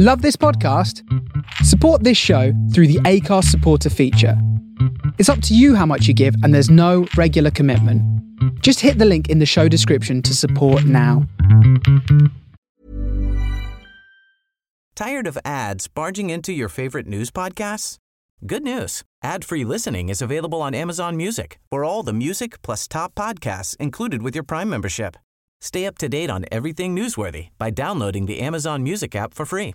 Love this podcast? Support this show through the Acast supporter feature. It's up to you how much you give, and there's no regular commitment. Just hit the link in the show description to support now. Tired of ads barging into your favorite news podcasts? Good news. Ad-free listening is available on Amazon Music for all the music plus top podcasts included with your Prime membership. Stay up to date on everything newsworthy by downloading the Amazon Music app for free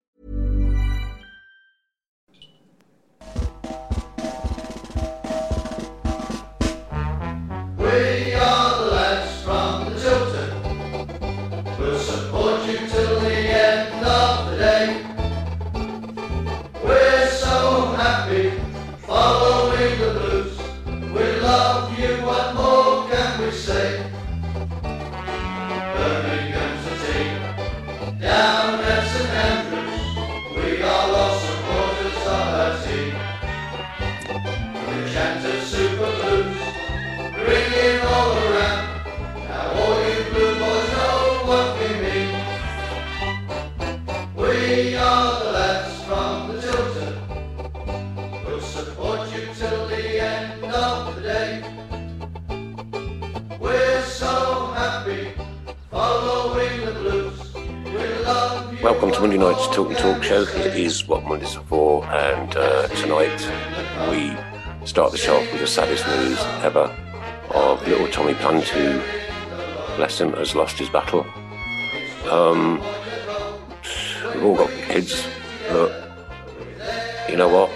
Monday night's Tilton Talk Show. Is what Mondays are for, and uh, tonight we start the show off with the saddest news ever of little Tommy Plant, who, bless him, has lost his battle. Um, we've all got kids, but you know what?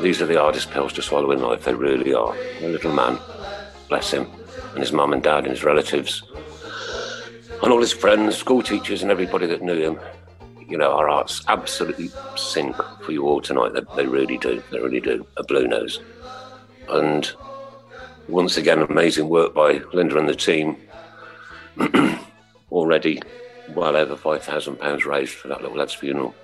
These are the hardest pills to swallow in life, they really are. A little man, bless him, and his mum and dad and his relatives and all his friends, school teachers, and everybody that knew him. You know, our hearts absolutely sink for you all tonight. They, they really do. They really do. A blue nose. And once again, amazing work by Linda and the team. Already well over £5,000 raised for that little lad's funeral.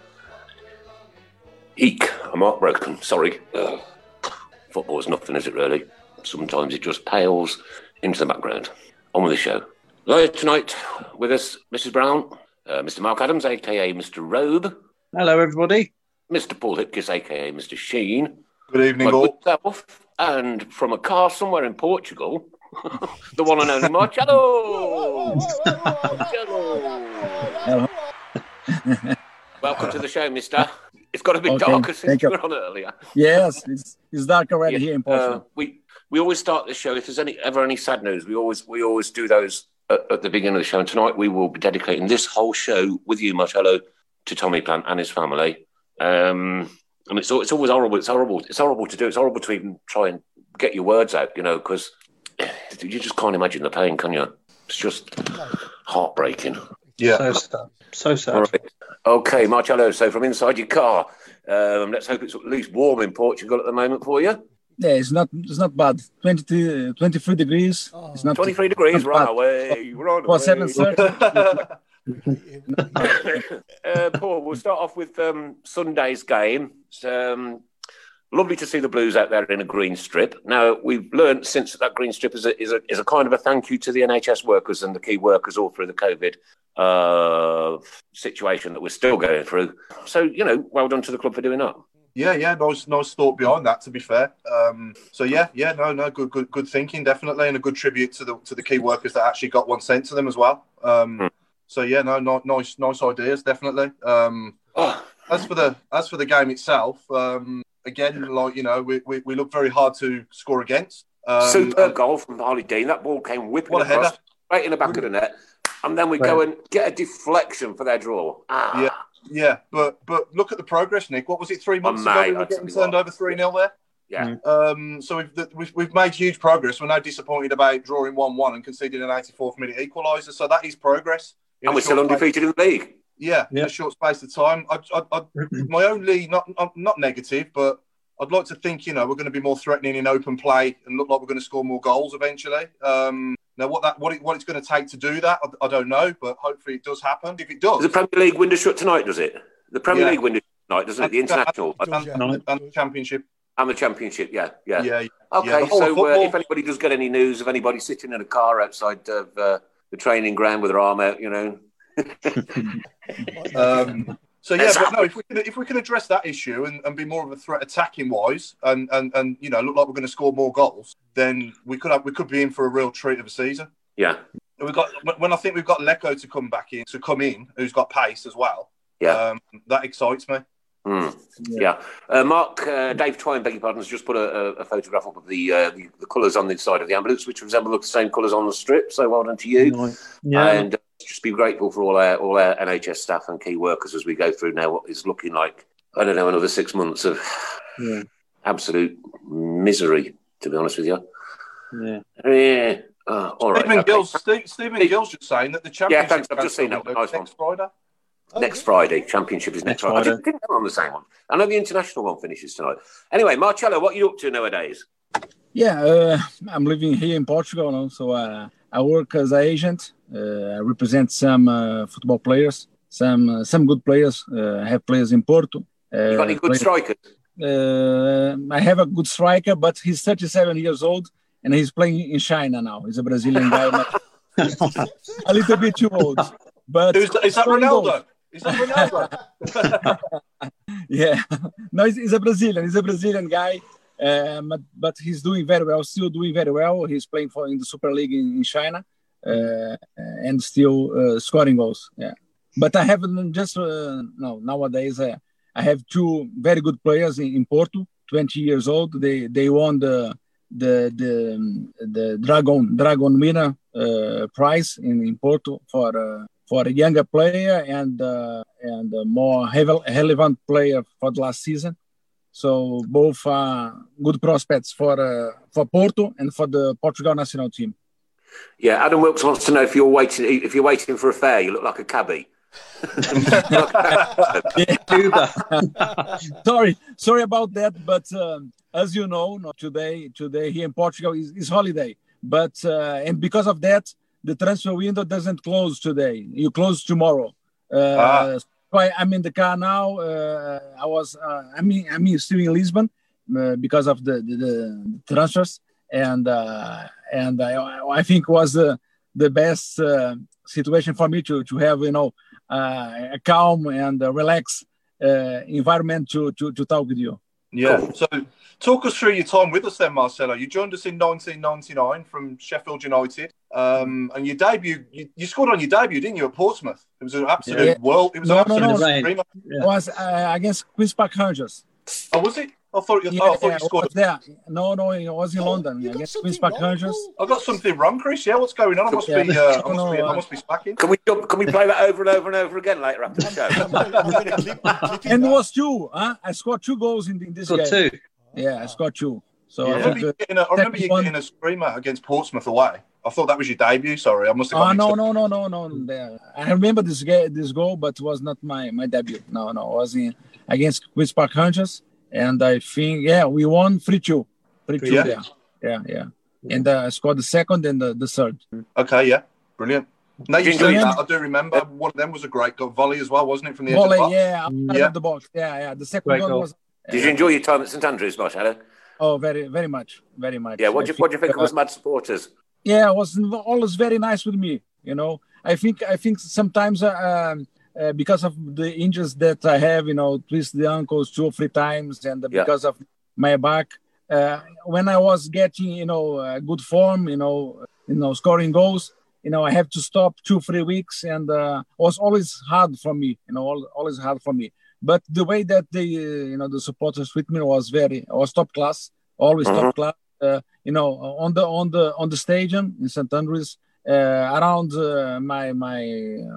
Eek, I'm heartbroken. Sorry. Ugh. Football's nothing, is it really? Sometimes it just pales into the background. On with the show. Live tonight with us, Mrs. Brown, uh, Mr. Mark Adams, aka Mr. Robe, Hello, everybody. Mr. Paul Hipkiss, aka Mr. Sheen, Good evening, my all. good self, and from a car somewhere in Portugal, the one and only Marcelo. Marcelo. Welcome to the show, Mister. It's got a bit Okay, darker since thank you you. were on earlier. Yes, it's, it's dark already Yeah, here in uh, Portugal. we we always start the show. If there's any ever any sad news, we always we always do those at, at the beginning of the show. And tonight we will be dedicating this whole show with you, Marcelo, to Tommy Plant and his family. Um, and it's it's always horrible. It's horrible. It's horrible to do. It's horrible to even try and get your words out. You know, because you just can't imagine the pain, can you? It's just heartbreaking. Yeah. so sad. So sad. All right. Okay, Marcelo. So from inside your car, um, let's hope it's at least warm in Portugal at the moment for you. Yeah, it's not it's not bad. 22, 23 degrees. It's not 23 degrees, not run bad. away, run For away. seven thirty. uh, Paul, we'll start off with um, Sunday's game. It's um, lovely to see the Blues out there in a green strip. Now, we've learned since that green strip is a, is a, is a kind of a thank you to the NHS workers and the key workers all through the COVID uh, situation that we're still going through. So, you know, well done to the club for doing that. Yeah, yeah, nice, nice thought behind that. To be fair, um, so yeah, yeah, no, no, good, good, good thinking, definitely, and a good tribute to the to the key workers that actually got one sent to them as well. Um, Hmm. So yeah, no, no, nice, nice ideas, definitely. Um, Oh, as for the as for the game itself, um, again, like you know, we, we, we look very hard to score against. Um, superb goal from Harley Dean. That ball came whipping across, header. right in the back of the net. And then we go and get a deflection for their draw. Ah. Yeah. Yeah, but but look at the progress, Nick. What was it? Three months Oh, ago, mate, we were getting turned what. over three 0 there. Yeah. Um, so we've, we've we've made huge progress. We're now disappointed about drawing one one and conceding an 84th minute equaliser. So that is progress. in And we're still short space- undefeated in the league. Yeah, in a short space of time. I, I, I, my only not, not not negative, but I'd like to think you know we're going to be more threatening in open play and look like we're going to score more goals eventually. Um, now what that what it, what it's going to take to do that, I, I don't know, but hopefully it does happen. If it does, Does the Premier League window shut tonight, does it? The Premier Yeah. League window shut tonight, doesn't it? The international and, and, and the championship. and the championship, yeah, yeah. Yeah, Okay, Yeah, so uh, if anybody does get any news of anybody sitting in a car outside of uh, the training ground with their arm out, you know, Um, so yeah, but no, if we can, if we can address that issue and, and be more of a threat attacking wise, and, and and you know look like we're going to score more goals, then we could have we could be in for a real treat of a season. yeah, We've got when I think we've got Leko to come back in to come in, who's got pace as well. yeah. Um, that excites me. Mm. Yeah. Uh, Mark, uh, Dave Twine, beg your pardon, has just put a, a, a photograph up of the, uh, the, the colours on the side of the ambulance, which resemble the same colours on the strip. So well done to you. Yeah. And uh, just be grateful for all our, all our NHS staff and key workers as we go through now what is looking like, I don't know, another six months of Yeah. absolute misery, to be honest with you. yeah. Yeah. Uh, all right. Stephen okay. Gill's Steve, Stephen Gill's just saying that the championship. Yeah, thanks, I've just seen that one. Nice next one. Friday. Next Friday, Championship is next, Next Friday. I didn't think they were on the same one. I know the international one finishes tonight. Anyway, Marcelo, what are you up to nowadays? Yeah, uh, I'm living here in Portugal now, so uh, I work as an agent. Uh, I represent some uh, football players, some uh, some good players. Uh, I have players in Porto. Uh, You got any good players- strikers? uh, I have a good striker, but he's 37 years old and he's playing in China now. He's a Brazilian guy, a little bit too old. But Who's? Is that. Ronaldo? Is that Ronaldo? Yeah, no, he's, he's a Brazilian. He's a Brazilian guy, but, but he's doing very well. Still doing very well. He's playing for in the Super League in, in China, uh, and still uh, scoring goals. Yeah, but I haven't just uh, no nowadays. I have two very good players in, in Porto, 20 years old. They they won the the the the Dragon Dragon winner uh, prize in, in Porto for uh, for a younger player and uh, and a more relevant player for the last season. So both are good prospects for uh, for Porto and for the Portugal national team. Yeah, Adam Wilkes wants to know if you're waiting if you're waiting for a fare, you look like a cabbie. Uber. sorry, sorry about that, but um, as you know, no, today today here in Portugal is, is holiday. But uh, and because of that, the transfer window doesn't close today. You close tomorrow. Uh, Ah. I, I'm in the car now. Uh, I was uh, I mean I mean still in Lisbon uh, because of the the, the transfers and uh, and I, I think was the the best uh, situation for me to to have you know uh, a calm and relaxed environment to, to to talk with you. Yeah. So, talk us through your time with us then, Marcelo. You joined us in 1999 from Sheffield United, um, and your debut. You, you scored on your debut, didn't you, at Portsmouth? It was an absolute Yeah. world. It was No, an no, absolute no. Right. screamer. Yeah. It was uh, against Queens Park Rangers. Oh, was it? I thought you. Yeah, oh, I thought yeah, you scored. was there. No, no, it was in London You got against something Queens Park Rangers. Paul? I got something wrong, Chris. Yeah, what's going on? I must Yeah. be. Uh, I must No, be. no, I must be smacking. Can we can we play that over and over and over again later after the show? And it that. was two. Huh? I scored two goals in, in this Got game. two. Yeah, I scored two. So I I remember you getting a, I remember you getting a screamer against Portsmouth away. I thought that was your debut. Sorry, I must have. Oh got no no no no no! There- I remember this ga- this goal, but it was not my my debut. No no, it was in against Queens Park Rangers, and I think yeah we won three two, three two Yeah. there. Yeah yeah, and uh, I scored the second and the, the third. Okay, yeah, brilliant. Now you Did you said enjoy that, I do remember one of them was a great goal volley as well, wasn't it? From the edge of Volley, the box. yeah, outside Yeah. of the box. Yeah yeah. The second Great one goal. was Did you enjoy your time at St Andrews, Marcelo? oh very very much very much. Yeah, what do you what do you think of uh, us mad supporters? yeah, it was always very nice with me. You know, I think I think sometimes uh, um, uh, because of the injuries that I have, you know, twist the ankles two or three times, and Yeah. because of my back, uh, when I was getting, you know, uh, good form, you know, you know, scoring goals, you know, I have to stop two three weeks, and uh, was always hard for me, you know, always hard for me. But the way that they, uh, you know, the supporters with me was very was top class, always Mhm. top class. Uh, you know, on the on the on the stadium in St Andrews, around uh, my my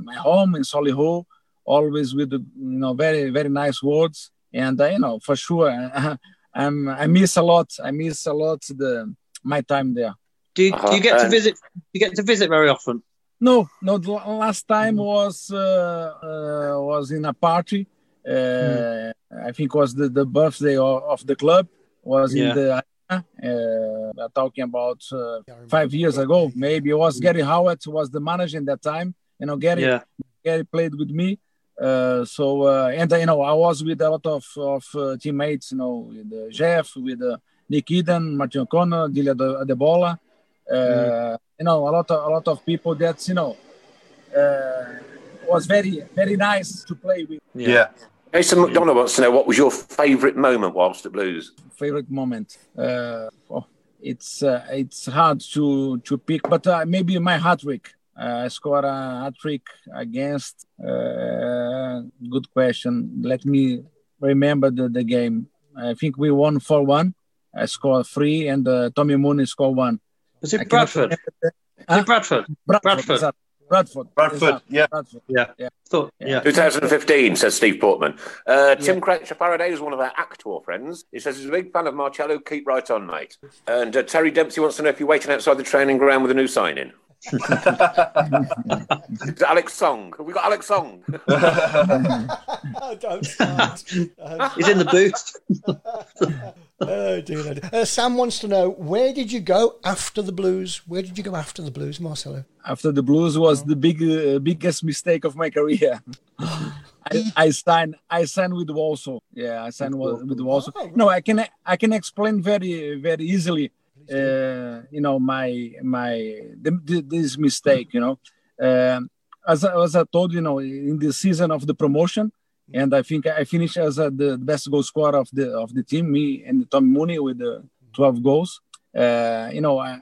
my home in Solihull, always with you know very very nice words, and uh, you know for sure, I'm I miss a lot. I miss a lot the my time there. Do you, do you get to Uh-huh. visit? Do you get to visit very often? No, no. The last time was uh, uh, was in a party. Uh, I think was the, the birthday of, of the club. Was Yeah. in the uh, talking about uh, five years ago. Maybe it was Gary Rowett was the manager in that time. You know, Gary Yeah. Gary played with me. Uh, so uh, and uh, you know I was with a lot of of uh, teammates. You know, with uh, Jeff, with uh, Nick Eden, Martin O'Connor, Dilia De, De Bola. Uh, You know, a lot of a lot of people that you know uh, was very very nice to play with. Yeah. Jason McDonough wants to know what was your favourite moment whilst at Blues? favorite moment. Uh, oh, it's uh, it's hard to to pick, but uh, maybe my hat trick. Uh, I scored a hat trick against. Uh, good question. Let me remember the, the game. I think we won four one. I scored three, and uh, Tommy Mooney scored one. Was it cannot Bradford? remember the- Was it Bradford? Bradford. Bradford. exact- Bradford. Bradford, yeah. Bradford. Yeah. Yeah. Thought, yeah. 2015, says Steve Portman. Uh, Tim Yeah. Croucher Faraday is one of our actor friends. He says he's a big fan of Marcelo. Keep right on, mate. And uh, Terry Dempsey wants to know if you're waiting outside the training ground with a new signing. Is it Alex Song? Have we got Alex Song? oh, don't start. He's in the booth. Oh, dear, oh, dear. Uh, Sam wants to know where did you go after the Blues? Where did you go after the Blues, Marcelo? after the blues was the big uh, biggest mistake of my career. I, I signed I signed with Walsall. Yeah, I signed with Walsall. Oh, No, I can I can explain very very easily. Uh, you know my my this mistake. You know, um, as as I told you know in the season of the promotion, and I think I finished as uh, the best goal scorer of the of the team. Me and Tom Mooney with uh, 12 goals. Uh, you know, I,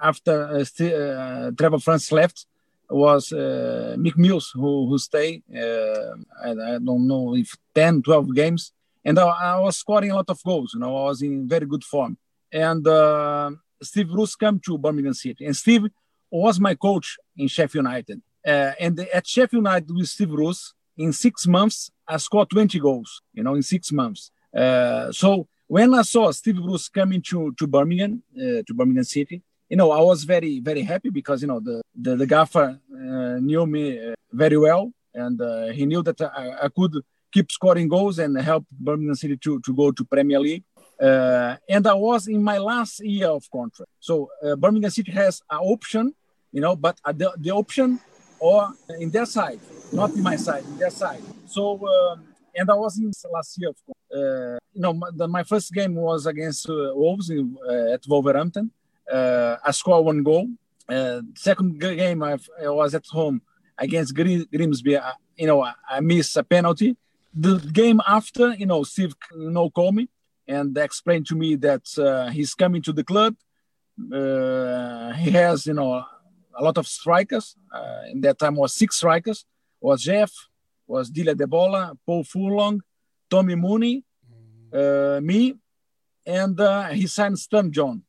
after uh, st- uh, Trevor Francis left was uh, Mick Mills who who stayed. Uh, I, I don't know if 10, 12 games, and I, I was scoring a lot of goals. You know, I was in very good form. And uh, Steve Bruce came to Birmingham City, and Steve was my coach in Sheffield United. Uh, and at Sheffield United with Steve Bruce, in six months, I scored 20 goals. You know, in six months. Uh, so when I saw Steve Bruce coming to to Birmingham, uh, to Birmingham City, you know, I was very, very happy because, you know, the, the, the gaffer uh, knew me uh, very well and uh, he knew that I, I could keep scoring goals and help Birmingham City to, to go to Premier League. Uh, and I was in my last year of contract. So Birmingham City has an option, you know, but the, the option or in their side, not in my side, in their side. So, um, and I was in last year, of course. Uh, you know, my, the, my first game was against uh, Wolves in, uh, at Wolverhampton uh, I scored one goal. Uh, second game, I've, I was at home against Grim- Grimsby. I, you know, I, I missed a penalty. The game after, you know, Steve, you know, called me and explained to me that uh, he's coming to the club. He has, you know, a lot of strikers. Uh, in that time, was six strikers. Was Jeff, was Dele Adebola, Paul Furlong, Tommy Mooney, uh, me, and uh, he signed Stern John.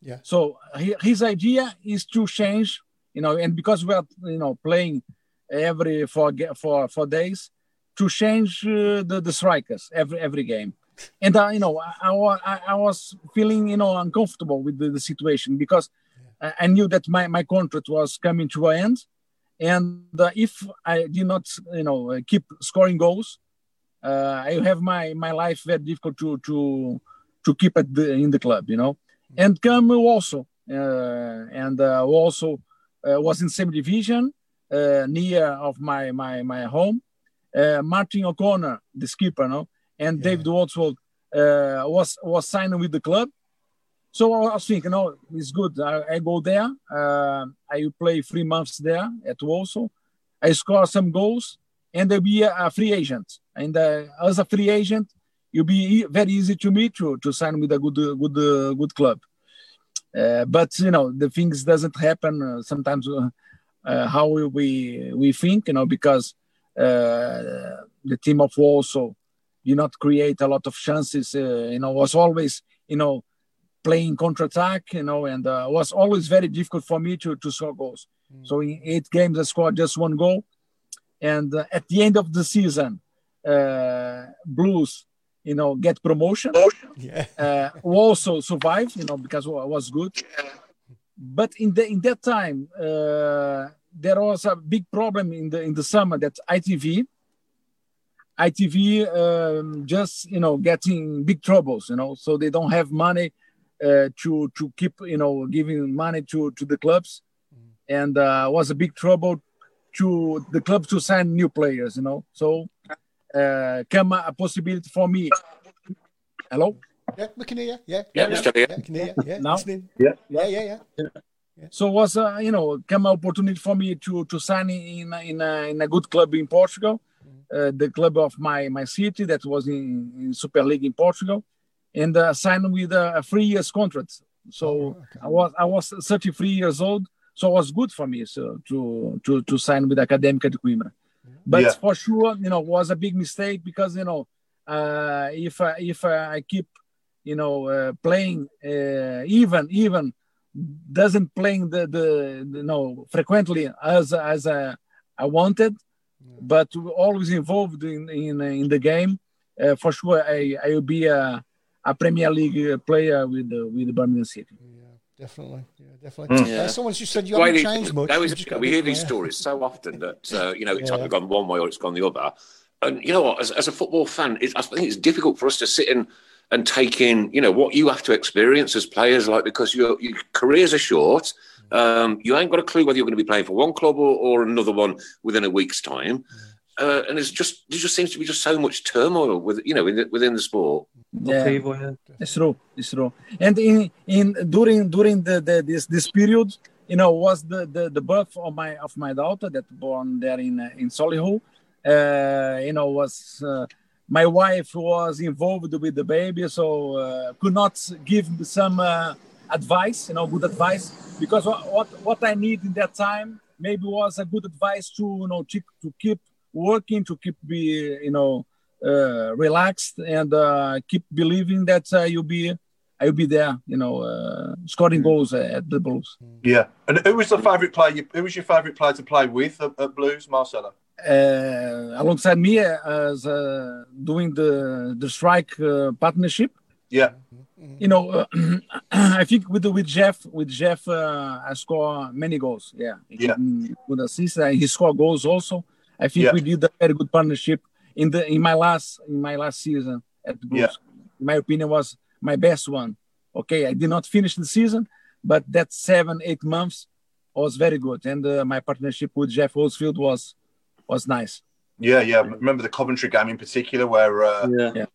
Yeah. So he, his idea is to change, you know, and because we are, you know, playing every four ga- four days, to change uh, the the strikers every every game, and uh, you know, I, I I was feeling you know uncomfortable with the, the situation because I, knew that my my contract was coming to an end, and uh, if I did not you know keep scoring goals, uh, I have my my life very difficult to to to keep at the, in the club, you know? And come also uh, and uh, also uh, was in same division uh, near of my my my home uh, martin o'connor the skipper no? And Yeah. david Wadsworth uh, was was signing with the club so i was thinking no it's good i, I go there uh, i play three months there at Walsall. i score some goals and i'll be a, a free agent and uh, as a free agent it'll be very easy to me to to sign with a good uh, good uh, good club. Uh, but you know the things doesn't happen uh, sometimes how we we think you know because the team of Walsall did not create a lot of chances. You know was always you know playing counter attack you know and uh, was always very difficult for me to to score goals. So in eight games I scored just one goal, and uh, at the end of the season, uh, Blues you know, get promotion. Yeah. Uh, also survive, you know, because I was good. But in the in that time, uh, there was a big problem in the in the summer that ITV, ITV um, just you know getting big troubles, you know, so they don't have money uh, to to keep you know giving money to to the clubs, and uh, was a big trouble to the clubs to sign new players, you know. So uh, come a possibility for me. Hello. Yeah, we can hear you. Yeah, Yeah, we're still here. Yeah, can hear you. Yeah, Now? listening. Yeah. yeah, yeah, yeah. So it was uh, you know come opportunity for me to to sign in in a, in a good club in Portugal, uh, the club of my my city that was in, in Super League in Portugal, and uh, signed with a, a three years contract. So okay. I was I was 33 years old, so it was good for me so to to to sign with Académica de Coimbra. But Yeah. for sure, you know, was a big mistake because you know uh, if I, if I keep you know uh, playing uh, even even doesn't playing the the you know frequently as as uh, I wanted, but always involved in in, in the game. Uh, for sure, I I will be a, a Premier League player with the, with Birmingham City. Yeah, definitely. Yeah, definitely. Mm. Uh, someone just said you Why haven't changed much. that was- just got a we hear these stories so often that uh, you know it's Yeah. either gone one way or it's gone the other. And you know what? As, as a football fan, it, I think it's difficult for us to sit in and take in, you know, what you have to experience as players, like because your, your careers are short. Um, you ain't got a clue whether you're going to be playing for one club or, or another one within a week's time. Uh, and it's just there just seems to be just so much turmoil with you know within, within the sport. Yeah. It's true. It's true. And in in during during the, the this this period, you know, was the, the the birth of my of my daughter that born there in uh, in Solihull. Uh, you know, was uh, my wife was involved with the baby, so uh, could not give some uh, advice, you know, good advice because what, what what I need in that time maybe was a good advice to you know to, to keep working, to keep be you know uh, relaxed and uh, keep believing that uh, you'll be I'll be there, you know, uh, scoring goals at the Blues. Yeah. And who was the favourite player? You, who was your favourite player to play with at, at Blues, Marcelo? Uh, alongside me uh, as uh, doing the the strike uh, partnership, Yeah. you know, uh, I think with with Jeff with Jeff uh, I score many goals. Yeah, He Yeah. can Good assist. and He score goals also. I think Yeah. we did a very good partnership in the in my last in my last season at the Blues. Yeah. In my opinion, was my best one. Okay, I did not finish the season, but that seven eight months was very good, and uh, my partnership with Geoff Horsfield was was nice. Yeah, yeah. Remember the Coventry game in particular where, uh, Yeah. Yeah.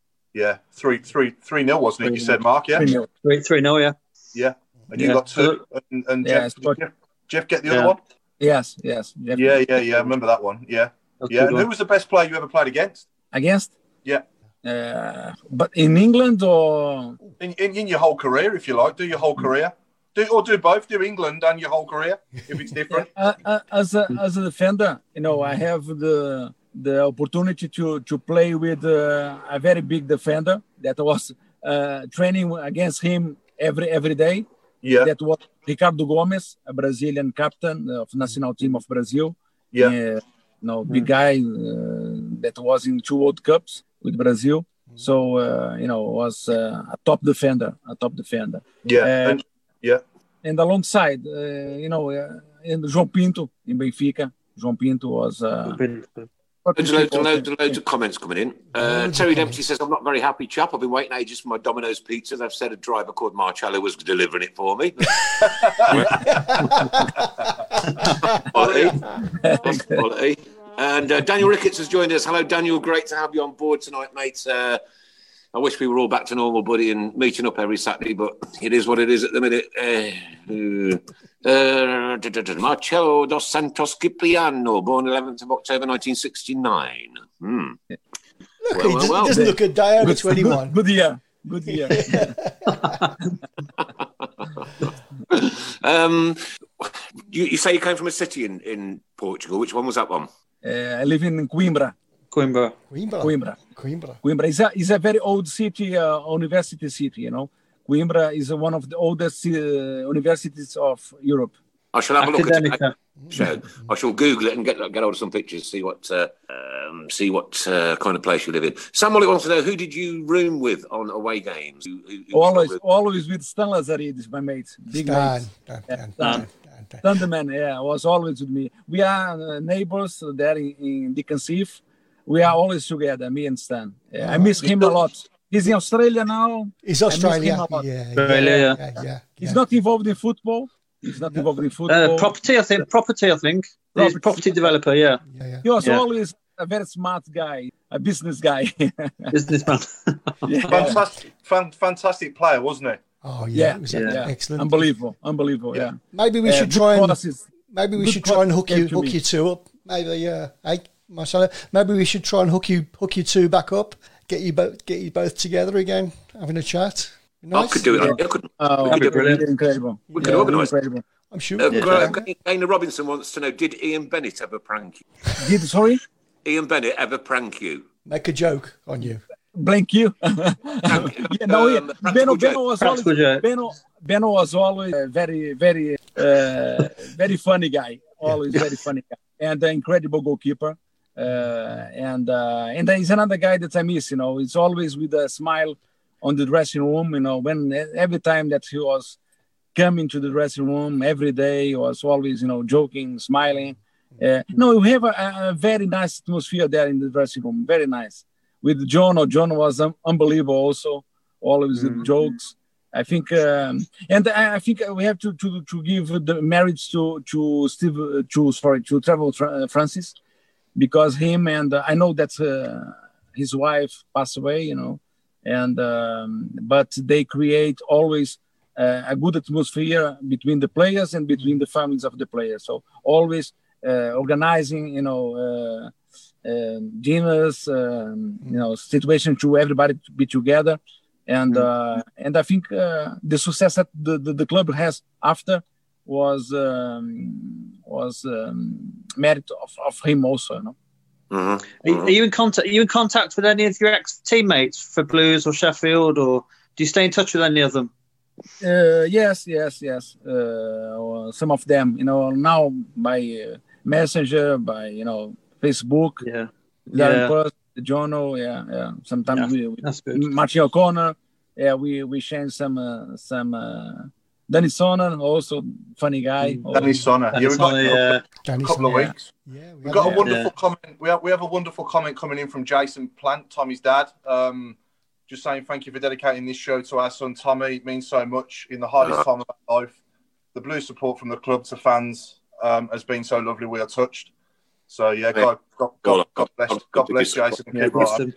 yeah, three, three, three nil, wasn't it? You said, Mark, yeah? Three nil. Three, three, no, yeah. Yeah. And you Yeah. got two. And, and Yeah, Jeff, it's. Jeff, Jeff get the Yeah. other one? Yes, yes. Jeff- Yeah, yeah, yeah. I remember that one. Yeah. Yeah. Who was the best player you ever played against? Against? Yeah. Uh, but in England or In, in, in your whole career, if you like, do your whole career. Do, or do both, do England and your whole career, if it's different. uh, uh, as a as a defender, you know, I have the the opportunity to to play with uh, a very big defender that was uh, training against him every every day. Yeah. That was Ricardo Gomes, a Brazilian captain of national team of Brazil. Yeah. No, big guy uh, that was in two World Cups with Brazil. So uh, you know, was uh, a top defender, a top defender. Yeah. And, yeah. and alongside, uh, you know, uh, and João Pinto in Benfica. João Pinto was. Uh, Been- Loads, and loads, and loads, and loads of comments coming in. Uh, Terry. Dempsey says, I'm not very happy, chap. I've been waiting ages for my Domino's pizza. They've said a driver called Marcelo was delivering it for me. quality. Quality. And uh, Daniel Ricketts has joined us. Hello, Daniel. Great to have you on board tonight, mate. Uh, I wish we were all back to normal, buddy, and meeting up every Saturday, but it is what it is at the minute. Uh, uh, Marcelo dos Santos Cipriano, born 11th of October 1969. Hmm. Look, Well, he, well, does, well, doesn't look a day over 21. Good, good year. Good year. Um, you, you say you came from a city in, in Portugal. Which one was that one? uh, I live in Coimbra. Coimbra. Coimbra. Coimbra. Coimbra. Coimbra is a, is a very old city, uh, university city, you know. Coimbra is one of the oldest uh, universities of Europe. I shall have a look at it. Academica. So I shall Google it and get get hold of some pictures, see what uh, um, see what uh, kind of place you live in. Sam Molly wants to know who did you room with on away games? Who, who, who Always, was always with Stan Lazaridis, my mate. Big Dan, mate. Dan, Yeah, Dan, Dan. Dan, Dan. Thunderman, yeah, was always with me. We are uh, neighbors there in, in Dickens Heath. We are always together, me and Stan. Yeah, I miss him a lot. He's in Australia now. He's Australia. him a lot. Yeah, yeah, Australia, yeah, yeah. yeah, yeah, He's yeah. not involved in football. He's not involved in football. Uh, property, I think. Property, I think. He's Property. property developer, yeah. yeah, yeah. he was yeah. always a very smart guy, a business guy. Businessman. yeah. Fantastic, fan, fantastic player, wasn't he? Oh yeah, Yeah, it was yeah. excellent. Unbelievable, unbelievable. Yeah. Maybe we Uh, should try and crosses. maybe we good should try and hook you came hook me. you two up. Maybe uh, hey Marcelo, maybe we should try and hook you hook you two back up. Get you both get you both together again, having a chat. Nice. I could do it. I could. Oh, We could do it. brilliant. incredible. We could Yeah, organise- incredible. I'm sure. Uh, we'll Gra- do that. Dana Robinson wants to know: Did Ian Bennett ever prank you? Did sorry? Ian Bennett ever prank you? Make a joke on you. Blank you. yeah, no. Um, Beno. Beno was always Beno, Beno was always a very, very, uh, very funny guy. Always very funny guy, and an incredible goalkeeper. Uh, and uh, and he's another guy that I miss. You know, it's always with a smile on the dressing room. You know, when every time that he was coming to the dressing room every day, he was always you know joking, smiling. Uh, no, we have a, a very nice atmosphere there in the dressing room. Very nice with John. Or John was um, unbelievable also. Always the jokes. I think, um, and I, think we have to, to to give the marriage to to Steve uh, to sorry to Trevor uh, Francis because him and uh, I know that uh, his wife passed away, you know, and um, but they create always uh, a good atmosphere between the players and between the families of the players. So always uh, organizing, you know, uh, um dinners, um, you know, situation to everybody to be together, and uh, and I think uh, the success that the, the, the club has after was um, was um, merit of, of him also. You know? Mhm. Are, you- are you in contact? Are you in contact with any of your ex teammates for Blues or Sheffield, or do you stay in touch with any of them? Uh, yes, yes, yes. Uh, some of them, you know, now by uh, messenger, by you know, Facebook, Yeah, Darren Yeah. Plus, Jono, yeah, yeah. Sometimes Yeah, we, we that's good. Martin O'Connor, yeah, we we change some uh, some. Uh, Danny Sonner, also funny guy. Mm, also. Danny Sonner. That Yeah, we've got only, a uh, Danny couple of Sonner. weeks. Yeah, we We've got a wonderful Yeah. comment. We have we have a wonderful comment coming in from Jason Plant, Tommy's dad. Um, just saying thank you for dedicating this show to our son Tommy. It means so much in the hardest time of our life. The blue support from the club to fans um, has been so lovely. We are touched. So yeah, God, God, God, God bless, God bless Jason. yeah, keep right up. wisdom.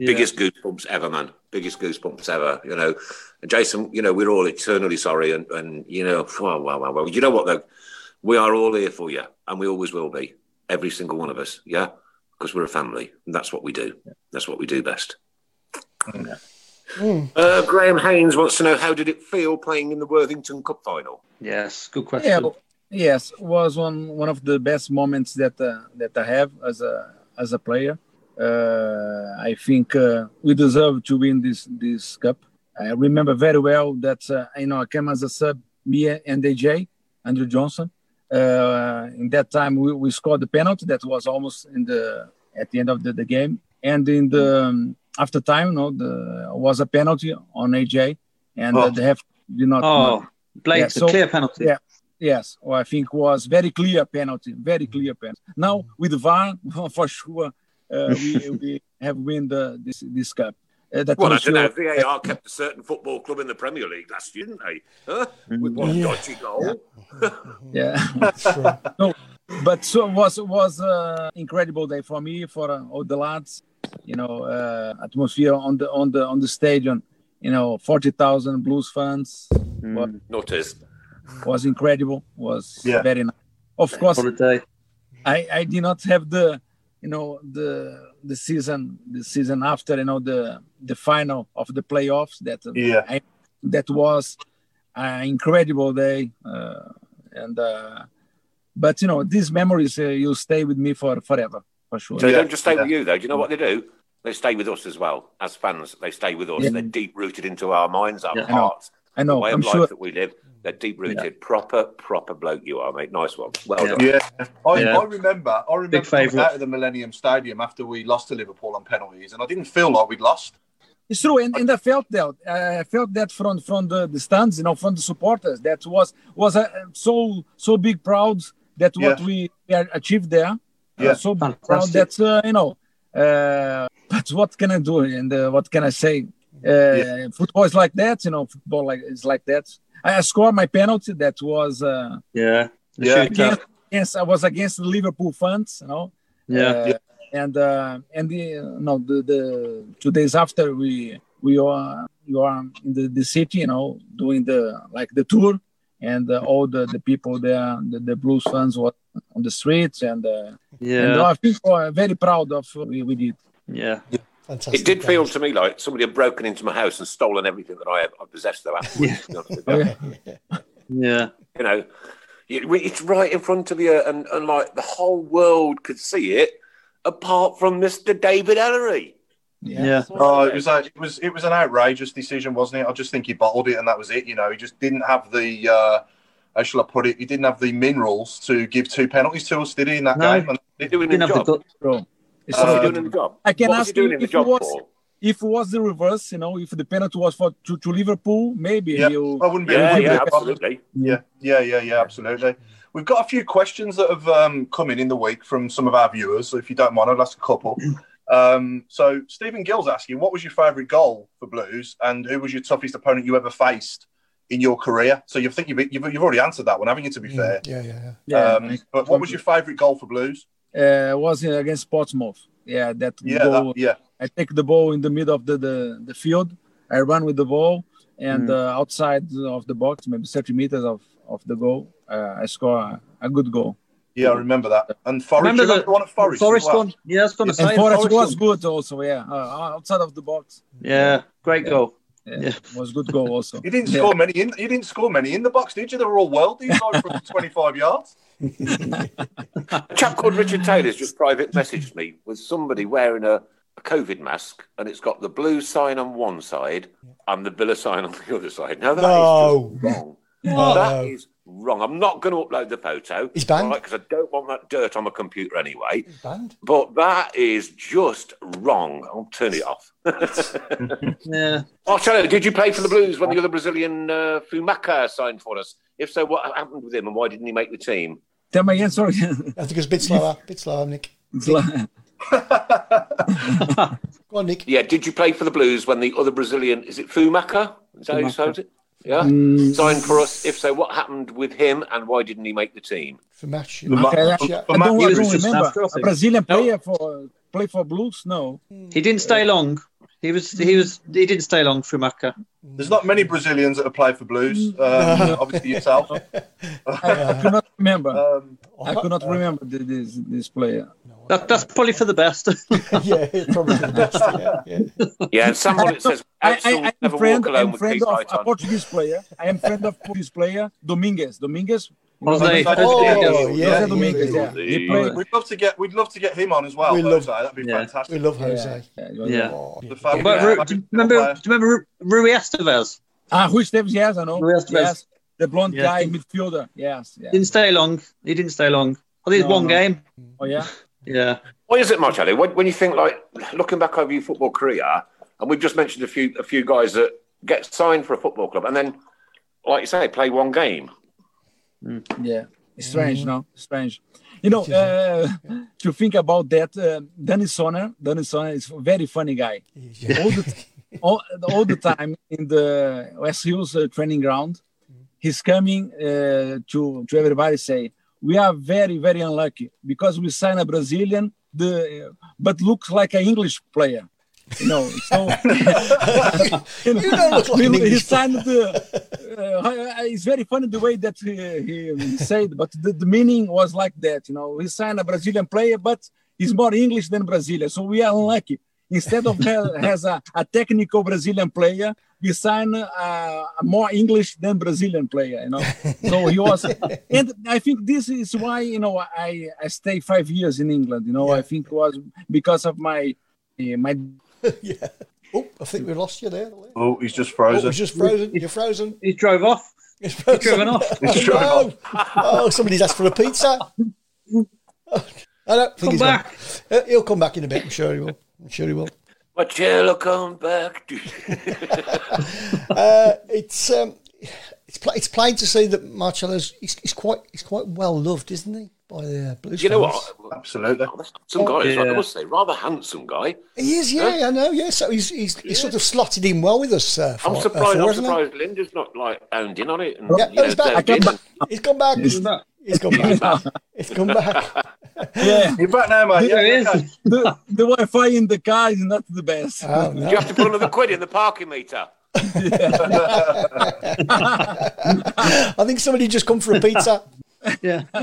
Yeah. Biggest goosebumps ever, man. Biggest goosebumps ever. You know, and Jason. You know, we're all eternally sorry, and and you know, well, well, well, well. You know what though? We are all here for you, and we always will be. Every single one of us. Yeah, because we're a family, and that's what we do. That's what we do best. Uh, Graham Haynes wants to know how did it feel playing in the Worthington Cup final? Yes, good question. well, yes, was one one of the best moments that uh, that I have as a as a player. Uh, I think uh, we deserve to win this this cup. I remember very well that uh, you know I came as a sub, me and AJ Andrew Johnson. Uh, in that time, we, we scored the penalty that was almost in the at the end of the, the game, and in the um, after time, no, the was a penalty on AJ, and Oh. uh, they have did not. Oh, Blake, Yeah, a so- clear penalty. yeah. Yes, well, I think was very clear penalty, very clear penalty. Now with VAR, for sure, uh, we, we have win the this this cup. Uh, that Well, I don't know. sure- VAR kept a certain football club in the Premier League last year, didn't they? Huh? With one Yeah. dodgy goal. Yeah, Sure. no, but so was was uh, incredible day for me for uh, all the lads. You know, uh, atmosphere on the on the on the stadium. You know, forty thousand Blues fans Mm. Nutters. was incredible. Was Yeah. very nice. Of course, I, I did not have the you know the the season the season after you know the the final of the playoffs that uh, Yeah. I, that was an incredible day uh, and uh, but you know these memories uh, will stay with me for forever for sure So they Yeah, don't just stay yeah. with you, though. Do you know what they do? They stay with us as well. As fans, they stay with us. Yeah. They're deep rooted into our minds, our Yeah. I know. I the know way I'm of life sure that we live. They're deep rooted. Proper, proper bloke you are, mate. Nice one. Well Yeah. done. Yeah, I, Yeah. I remember. I remember coming favourite. out of the Millennium Stadium after we lost to Liverpool on penalties, and I didn't feel like we'd lost. It's true, and, and I felt that. I felt that from from the, the stands, you know, from the supporters. That was was uh, so so big proud that what Yeah. we we achieved there. Uh, Yeah. so proud that uh, you know. Uh, but what can I do? And uh, what can I say? Uh, Football is like that, you know. Football like is like that. I, I scored my penalty. That was uh, Yeah. The Yeah. shootout. against, against. I was against the Liverpool fans, you know. Yeah. Uh, and uh, and the no the, the two days after we we are you are in the, the city you know doing the like the tour and uh, all the, the people there the, the blues fans were on the streets and uh, and Yeah, I think we're very proud of what we, we did. yeah, Fantastic. It did feel to me like somebody had broken into my house and stolen everything that I, I possessed. Though, afterwards, to be honest with you. Okay. yeah. you know, it- it's right in front of you, and, and like the whole world could see it, apart from Mister David Elleray. Yeah. Oh, it was a, it was it was an outrageous decision, wasn't it? I just think he bottled it, and that was it. You know, he just didn't have the uh, how shall I put it? He didn't have the minerals to give two penalties to us, did he? In that No. game, and They're doing Didn't have the job. gut. So it's What's Uh, doing in the job? I can what ask you if job it was- for? if it was the reverse, you know, if the penalty was for to, to Liverpool, maybe yeah, he'll I wouldn't be. Yeah, wouldn't yeah, be a problem. absolutely. Yeah, yeah, yeah, yeah, absolutely. We've got a few questions that have um, come in in the week from some of our viewers. So if you don't mind, I'll ask a couple. Um, so Stephen Gill's asking, what was your favourite goal for Blues, and who was your toughest opponent you ever faced in your career? So you think you've, you've, you've already answered that one, haven't you? To be fair, Yeah, yeah, yeah. yeah. um, but what was your favourite goal for Blues? Uh, was against Portsmouth. Yeah, that Yeah, goal. that, yeah, I take the ball in the middle of the, the, the field. I run with the ball, and Mm. uh, outside of the box, maybe 30 meters of, of the goal, uh, I score a, a good goal. yeah. I remember that. And Forest, Remember the the one at Forest? as Forest well? one. Yeah, I was going to say. And Forest Forest was good also, yeah, uh, outside of the box. Yeah, great goal. Yeah, Yeah. was good goal also. You didn't Yeah. score many in. You didn't score many in the box, did you? They were all worldies like from 25 yards. A chap called Richard Taylor's just private messaged me with somebody wearing a, a COVID mask, and it's got the blue sign on one side and the Villa sign on the other side. Now that is No. just wrong. No. That is wrong. I'm not going to upload the photo. He's banned. Because I don't want that dirt on my computer anyway. Banned. But that is just wrong. I'll turn it off. Yeah. Marcelo, did you play for the Blues when the other Brazilian uh, Fumaca signed for us? If so, what happened with him and why didn't he make the team? Tell me again, sorry. I think it's a bit slower. A bit slower, Nick. It's Go on, Nick. Yeah, did you play for the Blues when the other Brazilian, is it Fumaca? Is that how you Fumaca. spelled it? Yeah. Mm. Signed for us. If so, what happened with him and why didn't he make the team? For match. Okay, I, for- I don't, I don't remember. after, I A think. Brazilian No. player for play for Blues? No. He didn't stay long. He was. He was. He didn't stay long through Macca. There's not many Brazilians that have played for Blues. Um, obviously yourself. I, I could not remember. Um, I cannot not remember this this player. That, that's probably for the best. yeah, it's probably the best. Yeah, yeah. Yeah, and someone it says, I, I, I'm never friend, walk alone I'm with friend of a. Portuguese player. I am friend of Portuguese player Dominguez. Dominguez. Jose. Oh, yeah, we'd love to get we'd love to get him on as well. We though, love- so that'd be Yeah. fantastic. We love Jose. yeah, he Yeah. Oh, The fact- But yeah, Ru- do you remember? Do you remember Ru- Rui Esteves? Ah, Rui Esteves, yes, I know. Rui Esteves. Yes, the blonde Yeah. guy midfielder. Yes, yeah. Didn't stay long. He didn't stay long. I think it's No, one no. game. Oh yeah. Yeah. Why is it, Marcelo? When, when you think like looking back over your football career, and we've just mentioned a few a few guys that get signed for a football club, and then, like you say, play one game. Yeah, strange, no, strange. You know, uh, to think about that, uh, Danny Sonner, Danny Sonner is a very funny guy. All the all, all the time in the Wast Hills uh, training ground, he's coming uh, to to everybody say we are very very unlucky because we sign a Brazilian, the but looks like an English player. You know, so you know, You don't look like an he- he English signed the. Uh, it's very funny the way that he, he said, but the, the meaning was like that. You know, he signed a Brazilian player, but he's more English than Brazilian, so we are unlucky. Instead of ha- has a, a technical Brazilian player, we sign a, a more English than Brazilian player. You know, so he was, and I think this is why you know I I stay five years in England. You know, I think it was because of my my yeah. Oh, I think we lost you there. Oh, he's just Oh, frozen. just frozen. You're frozen. He drove off. It's frozen. driven off. He's Oh, driven no. oh, somebody's asked for a pizza. I don't think Come he's back. Gonna, Uh, he'll come back in a bit. I'm sure he will. I'm sure he will. Marcelo, come back. Uh, it's um, it's pl- it's plain to see that Marcelo's he's, he's quite he's quite well loved, isn't he, by the uh, Blues you know fans? what? Absolutely. Some guy, is, I must say, rather handsome guy. He is, yeah, I know, yeah. So he's he's, he's sort of slotted in well with us. Uh, for, I'm uh, surprised. for, I'm surprised Linda's not like owned in on it. And, Yeah, you no, know, he's back. David- back. He's come back. He's, back. he's come back. He's come back. Yeah, You're back now, mate. There Yeah, he is. the, the Wi-Fi in the car is not the best. Oh, no. you have to put another quid in the parking meter? I think somebody just come for a pizza. Yeah.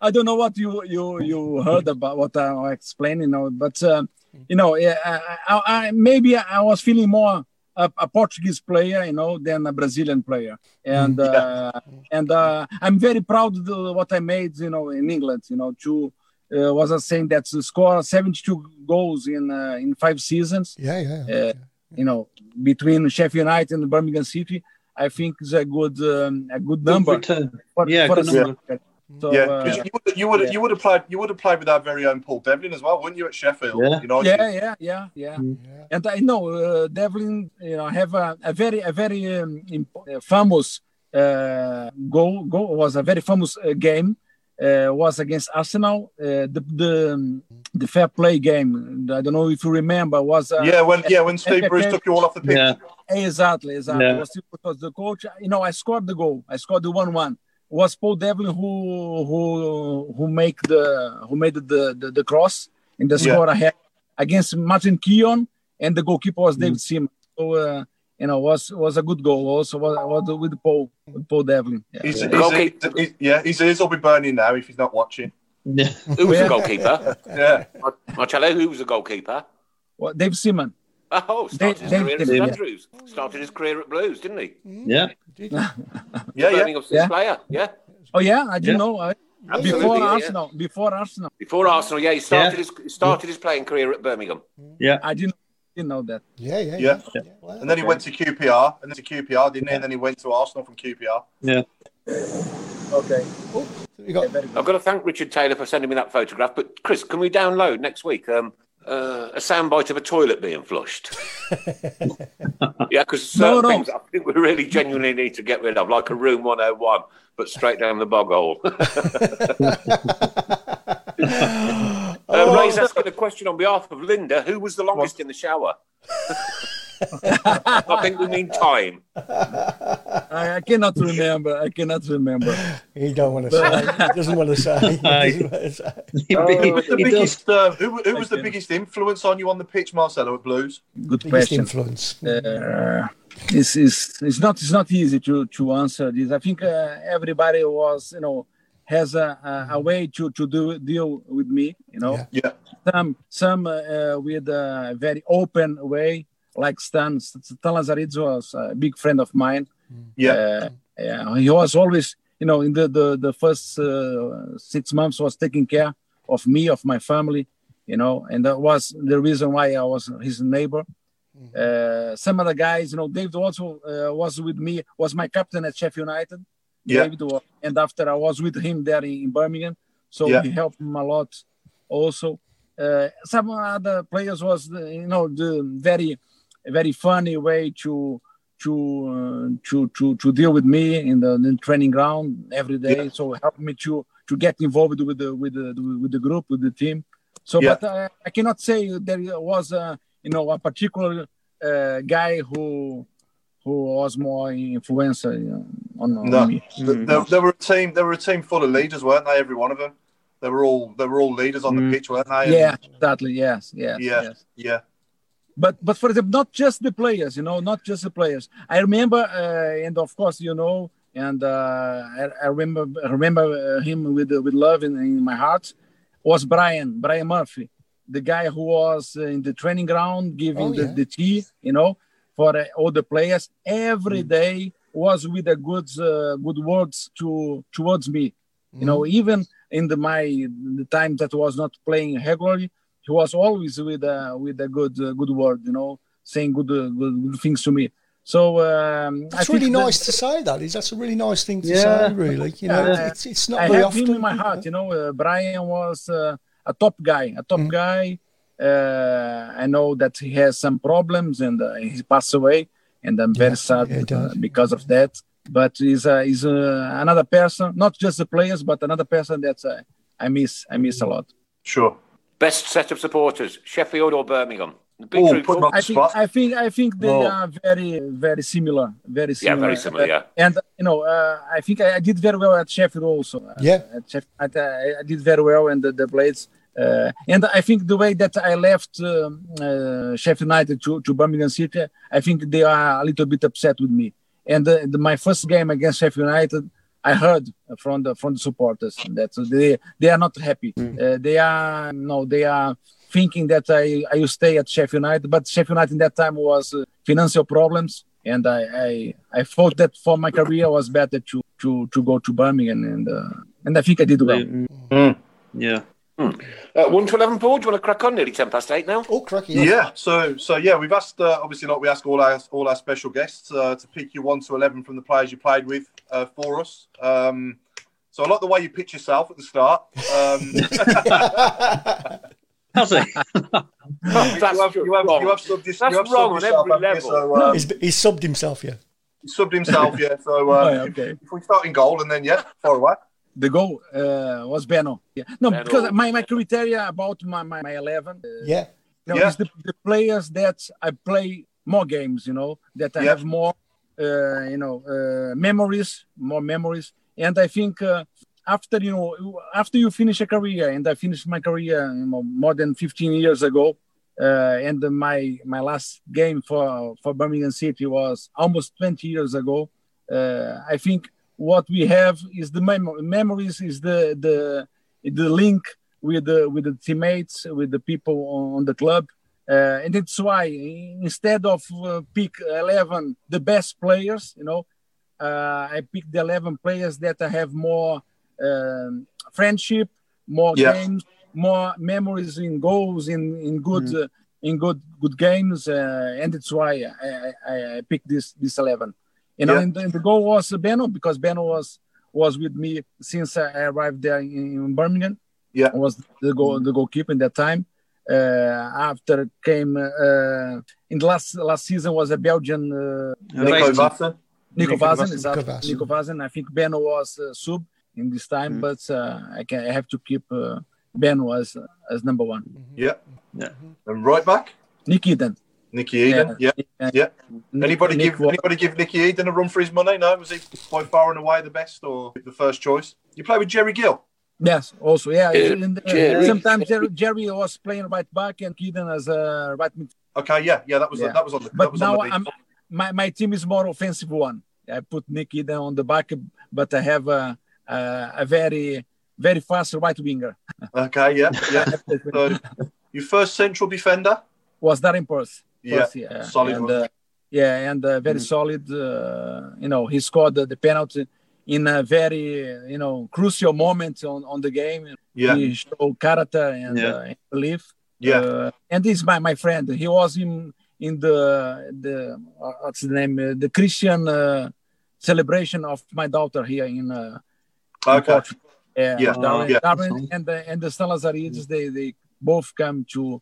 I don't know what you you you heard about what I'm explaining now, but um, you know, yeah, I, I, I, maybe I was feeling more a, a Portuguese player, you know, than a Brazilian player, and uh, and uh, I'm very proud of what I made, you know, in England, you know, to uh, was I saying that to score 72 goals in uh, in five seasons, Yeah, yeah. yeah. uh, you know, between Sheffield United and Birmingham City, I think is a good um, a good number. Return. for, Yeah, for good number. striker. So, yeah, uh, 'cause you would you would yeah. you would have played you would have played with our very own Paul Devlin as well, wouldn't you, at Sheffield? Yeah. United? yeah, yeah, yeah, yeah. And I know uh, Devlin, you know, have a, a very, a very um, uh, famous uh, goal. Goal was a very famous uh, game. Uh, was against Arsenal. Uh, the the um, the fair play game. I don't know if you remember. Was uh, Yeah, when yeah when Steve Bruce took you all off the pitch. Yeah. Exactly, exactly. Yeah. Was because the coach, you know, I scored the goal. I scored the one-one. Was Paul Devlin who who who make the who made the the, the cross in the Yeah. score ahead against Martin Keown, and the goalkeeper was Mm. David Seaman. So uh, you know, was was a good goal. Also was, was with Paul with Paul Devlin. Yeah. He's, yeah. he's, Goalkeeper. he's- yeah, his ears will be burning now if he's not watching. Yeah. Who was the goalkeeper? Yeah, Mar- Marcelo, who was the goalkeeper? Well, David Seaman. Oh, started his They- career at they- St yeah. Andrews. Started his career at Blues, didn't he? Mm, yeah. yeah, yeah. Birmingham Yeah. player, yeah. Oh yeah, I didn't Yeah. know. I, Absolutely, before yeah, yeah. Arsenal, before Arsenal, Before Arsenal, yeah, he started Yeah. his he started his playing career at Birmingham. Yeah. I didn't didn't know that. Yeah, yeah, Yeah. yeah. Wow. And then he went to QPR, and then to QPR, didn't he? And then he went to Arsenal from QPR. Yeah. Okay. Oh, we got Very good. I've got to thank Richard Taylor for sending me that photograph. But Chris, can we download next week um, uh, a soundbite of a toilet being flushed? yeah, because certain No, no. things I think we really genuinely need to get rid of, like a room 101, but straight down the bog hole. uh, Ray's asking a question on behalf of Linda. Who was the longest in the shower? I think we mean time. I, I cannot remember. I cannot remember. he don't want to say. He doesn't want to say. He want to say. He, Who was the biggest? Uh, who, who was the biggest influence on you on the pitch, Marcelo, at Blues? Good Biggest question. influence. uh, it's, it's, it's not it's not easy to, to answer this. I think uh, everybody was you know has a, a, a way to, to do deal with me. You know, Yeah, some some uh, with a very open way, like Stan Stan Lazaridis was a big friend of mine. yeah, Uh, yeah, he was always you know in the the, the first uh, six months was taking care of me of my family. You know, and that was the reason why I was his neighbor. Uh, some other guys, you know, David also uh, was with me, was my captain at Sheffield United. Yeah. David was, and after I was with him there in, in Birmingham, so Yeah. he helped him a lot. Also, uh, some other players was, the, you know, the very, very funny way to to uh, to to to deal with me in the, in training ground every day. Yeah. So help me to to get involved with the with the with the group with the team. So, Yeah. but uh, I cannot say there was a you know a particular uh, guy who who was more influencer you know, on, on No, me. Th- there, there were a team. There were a team full of leaders, weren't they? Every one of them. They were all. They were all leaders on the Mm. pitch, weren't they? And- Yeah, exactly. Yes, yes, Yeah. yes. yeah, But but for example, not just the players, you know, not just the players. I remember, uh, and of course, you know, and uh, I, I remember I remember uh, him with with love in, in my heart. Was Brian Brian Murphy, the guy who was uh, in the training ground giving Oh, the, the tea, you know, for uh, all the players every Mm. day was with a good uh, good words to towards me. You Mm. know, even in the my the time that was not playing regularly, he was always with a with a good uh, good word. You know, saying good uh, good, good things to me. So um, I That's think really that- nice to say. That is. That's a really nice thing to Yeah. say. Really, you know, Yeah. it's it's not I very have often. him in my heart. You know, uh, Brian was uh, a top guy, a top Mm. guy. Uh, I know that he has some problems and uh, he passed away, and I'm very sad uh, because of that. But he's uh, he's uh, another person, not just the players, but another person that uh, I miss. I miss a lot. sure. Best set of supporters, Sheffield or Birmingham? Oh, put on I the think spot. I think I think they Well- are very very similar, very similar. Yeah, very similar. Yeah. And you know, uh, I think I, I did very well at Sheffield also. Uh, Yeah. at Sheffield, I, I did very well and the, the Blades. Uh, and I think the way that I left um, uh, Sheffield United to, to Birmingham City, I think they are a little bit upset with me. And the, the, my first game against Sheffield United, I heard from the from the supporters that they they are not happy. Uh, they are no, they are thinking that I I will stay at Sheffield United, but Sheffield United in that time was uh, financial problems, and I, I I thought that for my career was better to to to go to Birmingham, and uh, and I think I did well. Mm. Yeah. Uh, one to eleven, Paul. Do you want to crack on? Nearly ten past eight now. Oh, cracky. Yeah. So so yeah, we've asked uh, obviously like we ask all our all our special guests uh, to pick you one to eleven from the players you played with uh, for us. Um, so I like the way you pitch yourself at the start. Um, How's it? That's you have, you have, wrong. you have subbed, That's you have wrong on every haven't you? level. So, um, he's, he's subbed himself, yeah. he subbed himself, yeah. So uh, Oh, yeah, okay. if we start in goal and then yeah, far away. The goal uh, was Beno. Yeah. No, Beno. because my, my criteria about my, my, my 11 uh, Yeah. you know, Yeah. it's the, the players that I play more games, you know, that I Yeah. have more, uh, you know, uh, memories, more memories. And I think uh, after, you know, after you finish a career, and I finished my career you know, more than 15 years ago, uh, and my my last game for, for Birmingham City was almost 20 years ago. Uh, I think what we have is the mem- memories, is the the the link with the with the teammates, with the people on, the club, uh, and that's why instead of uh, pick 11 the best players, you know, uh, I picked the 11 players that I have more um, friendship, more Yeah. games, more memories in goals, in in good uh, in good good games, uh, and that's why I, I, I picked this this 11. You know, Yeah. and, and the goal was Beno because Beno was was with me since I arrived there in, in Birmingham. Yeah. I was the goal the goalkeeper in that time. Uh, after came uh, in the last last season was a Belgian uh, Nico Vaesen. Vaesen. Nico Nico Vaesen, Vaesen. exactly. Nico Vaesen. Nico Vaesen. I think Beno was uh, sub in this time, Mm. but uh, I can I have to keep uh, Beno as as number one. Yeah. Yeah. And right back, Nick Eaden. Nicky Eaden. Yeah. Yeah. Anybody Nick give was- anybody give Nicky Eaden a run for his money? No, was he by far and away the best or the first choice? You play with Jerry Gill. Yes, also yeah. Yeah, the- Jerry. Sometimes Jerry, Jerry was playing right back and Eaden as a right mid. Okay, yeah, yeah, that was Yeah. that was on the. that But was on now the I'm my, my team is more offensive one. I put Nick Eaden on the back, but I have a a, a very very fast right winger. Okay, yeah, yeah. so, your first central defender. was Darren Purse. Yeah, yeah. solid And, uh, yeah, and uh, very solid. Uh, you know, he scored the, the penalty in a very you know crucial moment on, on the game. Yeah, He showed character and Yeah. uh, belief. yeah, Uh, and this is my, my friend. He was in in the the uh, what's the name? Uh, the Christian uh, celebration of my daughter here in. Uh, in okay, Portugal. Yeah, Yeah, Darren, yeah. Darren and the and the Salazarides, they they both come to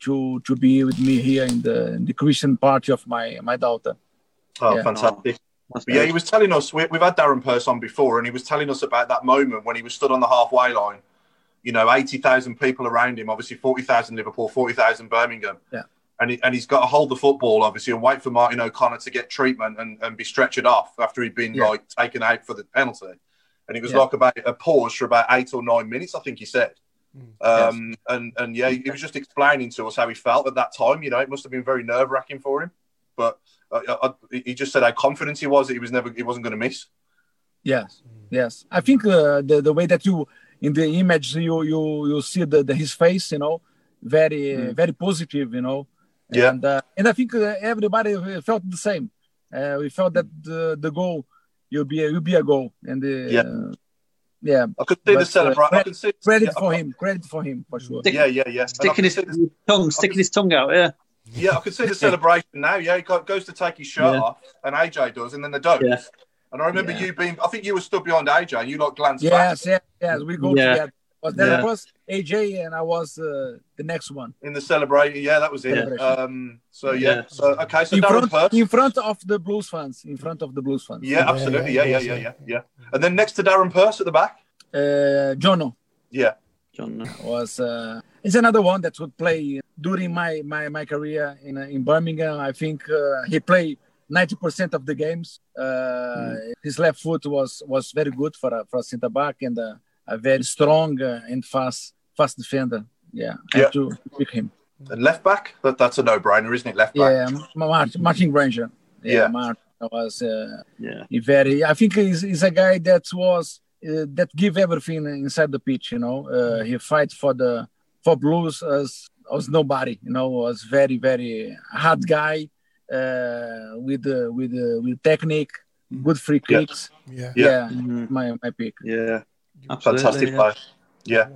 to to be with me here in the in the Christian party of my my daughter. oh, yeah. fantastic. That's But yeah, he was telling us we, we've had Darren Purse on before, and he was telling us about that moment when he was stood on the halfway line. You know, eighty thousand people around him. Obviously, forty thousand Liverpool, forty thousand Birmingham. Yeah. And, he, and he's got to hold the football, obviously, and wait for Martin O'Connor to get treatment and, and be stretchered off after he'd been Yeah. like taken out for the penalty. And it was Yeah. like about a pause for about eight or nine minutes, I think he said. Um, and and yeah, he was just explaining to us how he felt at that time. You know, it must have been very nerve wracking for him. But uh, uh, he just said how confident he was that he was never he wasn't going to miss. Yes, yes. I think uh, the the way that you in the image you you you see the, the his face, you know, very very positive, you know. Yeah. And uh, and I think uh, everybody felt the same. Uh, we felt that the the goal will be a, will be a goal, and the, Yeah. Uh, yeah. I could see the But, uh, celebration. I credit- can see Credit yeah, for I- him. Credit for him for sure. Yeah, yeah, yeah. Sticking his the- tongue, sticking his tongue out. Yeah. yeah, I could see the celebration now. Yeah, he goes to take his shirt Yeah. off, and AJ does, and then they don't. Yeah. And I remember Yeah. you being. I think you were stood behind AJ, and you like glanced Yes, back yes, yes. We go Yeah. together. Was that Yeah. was AJ and I was uh, the next one in the celebration. Yeah, that was it. Yeah. Um, so yeah. Yeah. So okay. So in Darren front Purse. in front of the Blues fans. In front of the Blues fans. Yeah, absolutely. Yeah, yeah, yeah, yeah, yeah. And then next to Darren Purse at the back. Uh, Jono. Yeah. John. uh, was uh, He's another one that would play during my my, my career in in Birmingham. I think uh, he played ninety percent of the games. Uh, His left foot was was very good for a for a centre back and a, a very strong uh, and fast fast defender. Yeah, I Yeah. have to pick him. And left back, that, that's a no-brainer, isn't it? Left back. Yeah, Martin, Martin Grainger. Yeah, Yeah. Martin was uh, Yeah. very. I think he's, he's a guy that was uh, that give everything inside the pitch. You know, uh, he fight for the for Blues as as nobody. You know, was very very hard guy uh, with uh, with uh, with technique, good free Yeah. kicks. Yeah. Yeah. Yeah, Mhm. my my pick. Yeah. Absolutely. Fantastic yeah. player. Yeah.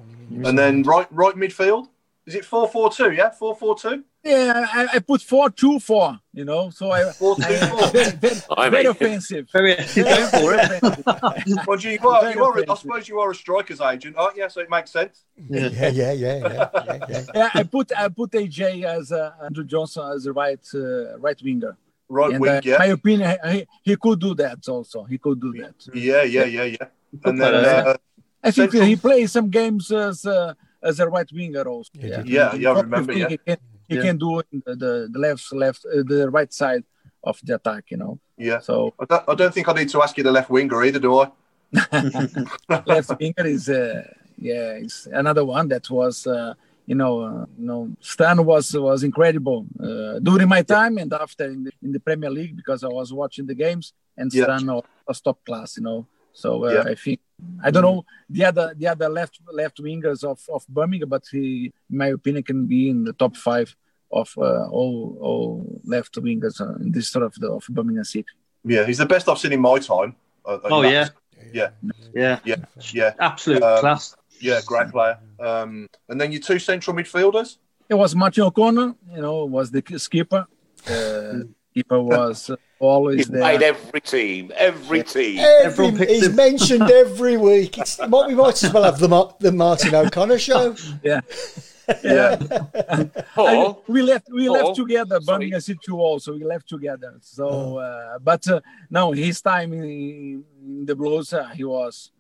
And then right right midfield. Is it 4-4-2, yeah? 4-4-2? Yeah, I, I put four two four. You know, so I. 4-2-4. very, very, I very offensive. Very going for it. offensive. well, you, you are, you are, I suppose you are a striker's agent, aren't you? So it makes sense. Yeah. Yeah, yeah, yeah, yeah, yeah, yeah. yeah, I put I put AJ as uh, Andrew Johnson as a right uh, right winger. Right and wing, uh, yeah. my opinion, he, he could do that also. He could do that. Yeah, yeah, yeah, yeah. And then, uh, I think Central- he plays some games as uh, as a right winger also. Yeah, yeah, yeah, I remember, you yeah. He can, he Yeah. can do in the, the, the left left uh, the right side of the attack. You know, Yeah. so I don't, I don't think I need to ask you the left winger either, do I? left winger is uh, yeah, it's another one that was. Uh, you know, uh, you know, Stan was was incredible uh, during my time and after in the, in the Premier League because I was watching the games and Stan was, was top class. You know, so uh, Yeah. I think I don't know the other the other left left wingers of, of Birmingham, but he, in my opinion, can be in the top five of uh, all all left wingers uh, in this sort of the of Birmingham City. Yeah, he's the best I've seen in my time. Uh, uh, Oh yeah. Yeah, Yeah. yeah, yeah, Absolute Um, class. yeah, great player. Um, and then your two central midfielders. It was Martin O'Connor, you know, was the skipper. Uh, keeper was uh, always He's played there. every team, every team. Every, he's him. mentioned every week. It's, what we might as well have the, the Martin O'Connor show. Yeah. Yeah, Paul, we left we Paul, left together sorry. Birmingham City too also we left together so uh, but uh, no his time in, in the Blues uh, he was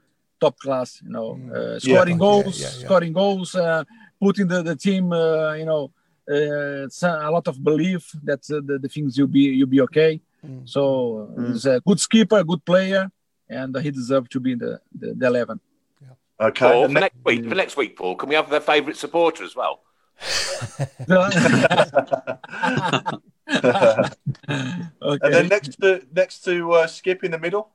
top class you know uh, scoring Yeah, goals yeah, yeah. scoring goals uh, putting the, the team uh, you know uh, it's a lot of belief that uh, the, the things you'll be you'll be okay so uh, he's a good skipper good player and he deserved to be in the the, the 11 okay. Paul, for next week, for next week, Paul, can we have their favourite supporter as well? okay. and then next to next to uh, Skip in the middle.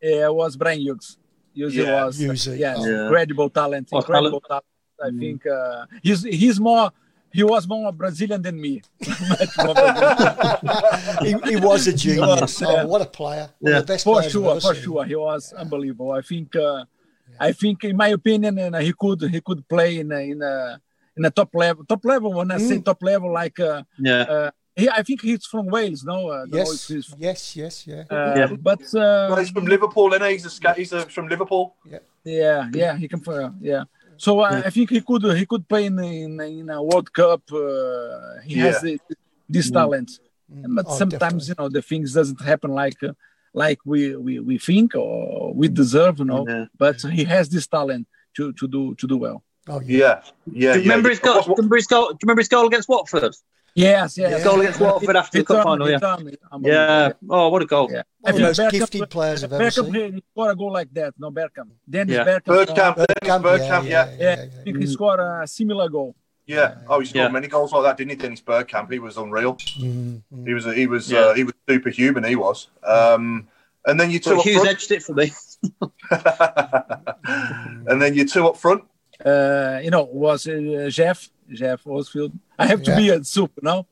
Yeah, it was Brian Hughes. Hughes Yeah, was Hughes, yes, yeah. incredible talent, incredible talent. I think uh, he's he's more he was more Brazilian than me. Much more Brazilian. he, he was a genius. Yeah. Oh, what a player! One Yeah. the best for players sure, for seen. sure, he was unbelievable. I think uh, I think in my opinion, and he could he could play in a, in a in a top level top level. When I say Mm. top level, like uh, Yeah. uh, he, I think he's from Wales. No, uh, Yes, if he's- yes, yes, yeah. uh, Yeah. but uh, Well, he's from Liverpool, and he's a he's a, from Liverpool. Yeah, yeah, he can play. Yeah. So uh, I think he could he could play in in, in a World Cup. Uh, he has the, this talent, but Oh, sometimes definitely. you know the things doesn't happen like uh, like we, we we think or we deserve. You know, Yeah. but he has this talent to to do to do well. Oh, yeah. Yeah, yeah. Do you remember yeah. his goal? Do you remember his goal? Do you remember his goal against Watford? Yes, yes. Yeah. Goal against Watford after the cup final. Yeah. Yeah. Oh, what a goal! Yeah. One of the most Beckham- gifted players I've ever Beckham, seen. he he scored a goal like that. No, Bergkamp. Dennis Yeah. Bergkamp. Bergkamp, uh, Dennis Bergkamp, yeah. yeah, I think he scored a similar goal. Yeah. Oh, he scored Yeah. many goals like that, didn't he? Dennis Bergkamp. He was unreal. Mm, mm. He was he was Yeah. uh, he was superhuman. He was. Um, and then you two But up Hughes front. edged it for me. and then you two up front. Uh, you know, was uh, Geoff, Geoff Horsfield. I have to be a soup, now.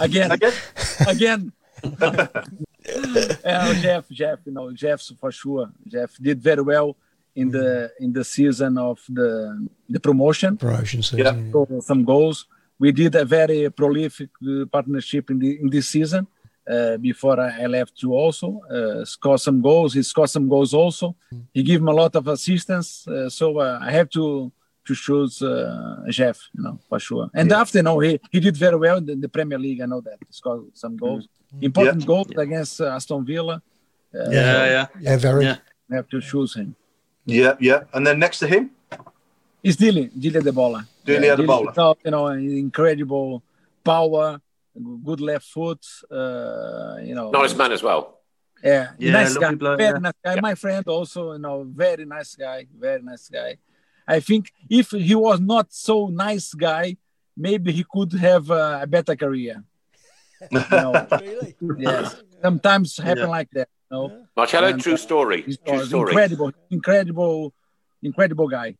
Again, Again. again. uh, Geoff, Geoff, you know, Geoff for sure. Geoff did very well in the in the season of the the promotion. Promotion season. Yeah. yeah. Scored some goals. We did a very prolific uh, partnership in the in this season. Uh, before I I left you also uh, score some goals. He scored some goals also. He gave me a lot of assistance. Uh, so uh, I have to to choose uh, Geoff, you know, for sure. And after, you know, he, he did very well in the, the Premier League. I know that he scored some goals, important Yeah. goals against uh, Aston Villa. Uh, Yeah, yeah. Yeah, very. Yeah. I have to choose him. Yeah, yeah. And then next to him, is Dilly, Dele Adebola. Dilly had a Dilly bowler. You know, incredible power, good left foot. Uh, you know, Nice man as well. Yeah, Yeah, nice guy, bloke, very yeah. nice guy. My friend also, you know, very nice guy, very nice guy. I think if he was not so nice guy, maybe he could have uh, a better career. You Really? yes, sometimes happen Yeah. like that. You know, Marcelo, And, true uh, story. he True story. incredible, incredible, incredible guy.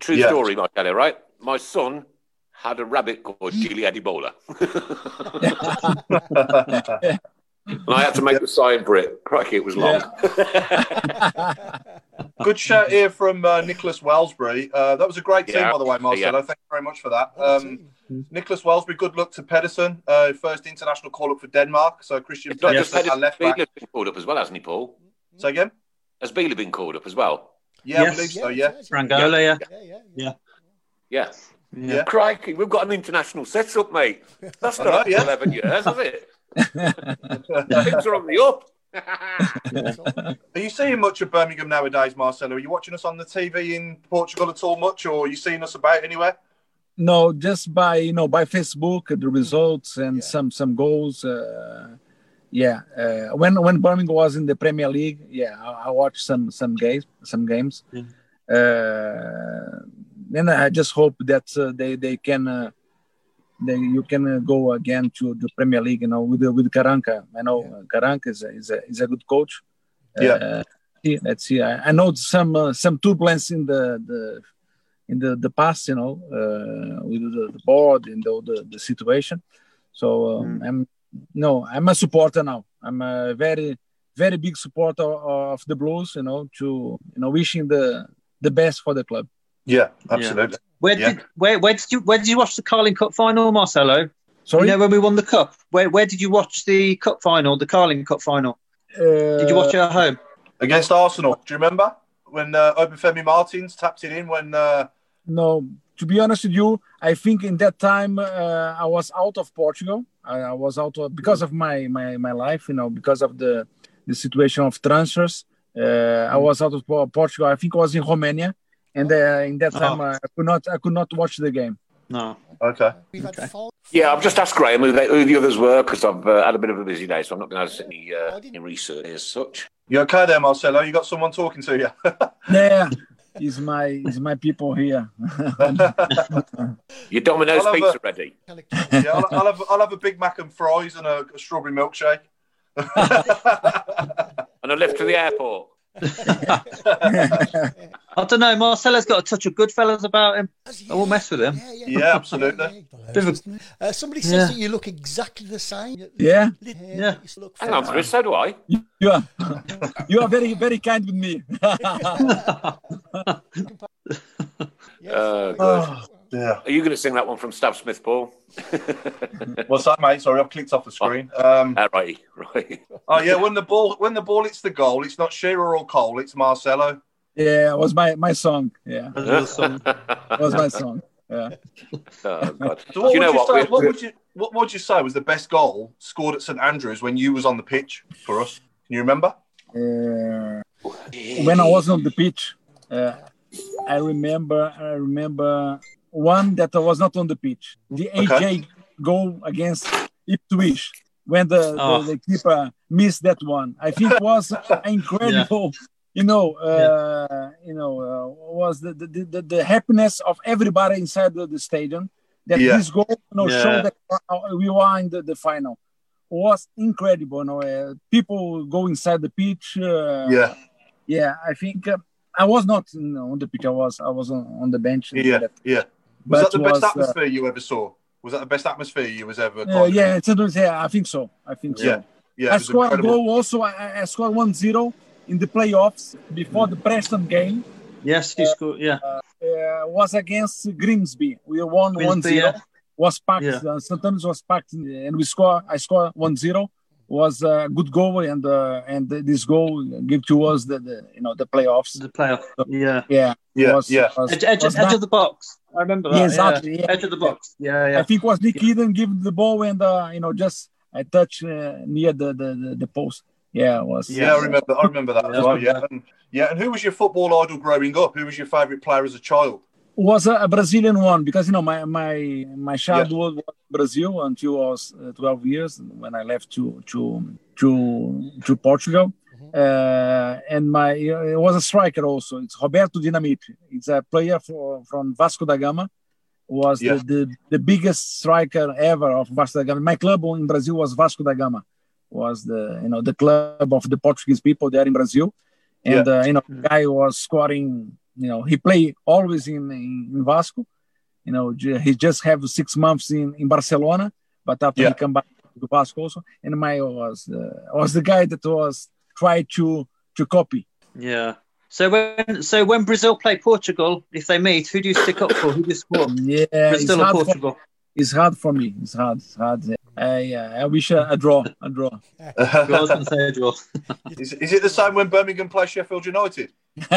True Yeah. story, Marcelo, right? My son had a rabbit called Gili Adebola. and I had to make the sign for it. Crikey, it was long. Good shout here from uh, Nicholas Wellsbury. Uh, that was a great team, Yeah. by the way, Marcelo. Yeah. Thank you very much for that. Um. Nicholas Wellsbury, good luck to Pedersen. Uh, first international call up for Denmark. So Christian It's not Yeah. our left back. Bela's been called up as well, hasn't he, Paul? Say again? Has Bela been called up as well? Yeah, Yes. I believe so. Yeah. has, Rangola, yeah. Yeah, yeah, yeah. Yeah. Yeah. Crikey, we've got an international setup, mate. That's I not up to 11 years, has it? Things are on the up. Are you seeing much of Birmingham nowadays, Marcelo? Are you watching us on the TV in Portugal at all much, or are you seeing us about anywhere? No, just by you know by Facebook the results and Yeah. some some goals. Uh, yeah, uh, when when Birmingham was in the Premier League, yeah, I, I watched some some games some games. Yeah. Uh, then I just hope that uh, they they can uh, they you can uh, go again to the Premier League. You know with with Karanka. I know Yeah. Karanka is a, is a is a good coach. Yeah. Uh, see, let's see. I, I know some uh, some turbulence in the the in the, the past, you know, uh, with the, the board and the, the, the situation. So um, I'm no, I'm a supporter now. I'm a very very big supporter of the Blues. You know, to you know, wishing the the best for the club. Yeah, absolutely. Where Yeah. did where where did you where did you watch the Carling Cup final, Marcelo? Sorry, You know when we won the cup. Where where did you watch the cup final, the Carling Cup final? uh, Did you watch it at home? Against Arsenal, do you remember when uh, Obafemi Martins tapped it in when? Uh, No, to be honest with you, I think in that time uh, I was out of Portugal. I, I was out of because of my my my life, you know, because of the the situation of transfers. Uh, I was out of Portugal. I think I was in Romania, and uh, in that time Oh. I could not I could not watch the game. No. okay. Okay. Yeah, I've just asked Graham who, they, who the others were because I've uh, had a bit of a busy day, so I'm not going to have any, uh, any research as such. You okay there, Marcelo? You got someone talking to you? Yeah, is my is my people here. Your Domino's I'll pizza a- ready. Yeah, I'll, I'll have I'll have a Big Mac and fries and a, a strawberry milkshake. And a lift to the airport. I don't know. Marcelo's got a touch of Goodfellas about him. I won't mess with him. Yeah, yeah, Yeah, absolutely. Bit of a- isn't it? Uh, somebody says Yeah. that you look exactly the same. yeah, Yeah. You look Hang on, Chris, so do I. you are you are very very kind with me. Uh, very Oh. good. Yeah. Are you going to sing that one from Stav Smith, Paul? What's that, mate? Sorry, I've clicked off the screen. Um, Ah, right, right. oh yeah, when the ball when the ball hits the goal, it's not Shearer or Cole, it's Marcelo. Yeah, it was my my song. Yeah, There's a little song. it was my song. Yeah. Oh, God. So what Do you know would you what? say? We're- What would you what would you say was the best goal scored at St Andrews when you was on the pitch for us? Can you remember? Uh, when I was on the pitch, uh, I remember I remember one that I was not on the pitch. The Okay. AJ goal against Ipswich when the, Oh. the, the keeper missed that one. I think was incredible. You know, uh, you know, uh, was the, the, the, the happiness of everybody inside the, the stadium that Yeah. this goal, you know, Yeah. showed that uh, we were in the, the final. Was incredible. You know, uh, people go inside the pitch. Uh, Yeah, yeah, I think uh, I was not you know, on the pitch. I was I was on, on the bench. yeah, That- yeah. Was that but the best was, uh, atmosphere you ever saw? Was that the best atmosphere you was ever? uh, yeah, it's interesting. Yeah, I think so. I think so. yeah, yeah. I It was scored a goal also. I, I scored 1-0 in the playoffs before the Preston game. Yes, you scored. Yeah. Uh, was against Grimsby. We won Grimsby, 1-0. yeah. Was packed. Yeah. Uh, sometimes was packed, and we score. I score 1-0. Was a good goal, and uh, and this goal give to us the, the you know the playoffs. The playoff. Yeah. Yeah, Yeah, was, yeah. was- Edge, edge, was edge of the box. I remember that. Yeah, Yeah, exactly, yeah. Edge of the box. Yeah, yeah. I think it was Nick Eaden give the ball and uh, you know just I touch uh, near the, the the the post. Yeah, it was. Yeah, I remember. I remember that as Yeah. well. Yeah, and, yeah. And who was your football idol growing up? Who was your favourite player as a child? was a, a Brazilian one because you know my my my childhood was Brazil until I was uh, 12 years when I left to to to to Portugal. Uh, and my it was a striker also. It's Roberto Dinamite. It's a player for, from Vasco da Gama. Was Yeah. the, the the biggest striker ever of Vasco da Gama. My club in Brazil was Vasco da Gama. Was the you know the club of the Portuguese people there in Brazil, and uh, you know the guy was scoring. You know he played always in in, in Vasco. You know he just have six months in in Barcelona, but after Yeah. he come back to Vasco also, and my was uh, was the guy that was try to to copy. Yeah. So when so when Brazil play Portugal, if they meet, who do you stick up for? Who do you support? Yeah, it's Brazil or hard, for, Portugal? It's hard for me. It's hard. It's hard. I uh, I wish a, a draw. A draw. I was going to say a draw. is, is it the same when Birmingham play Sheffield United?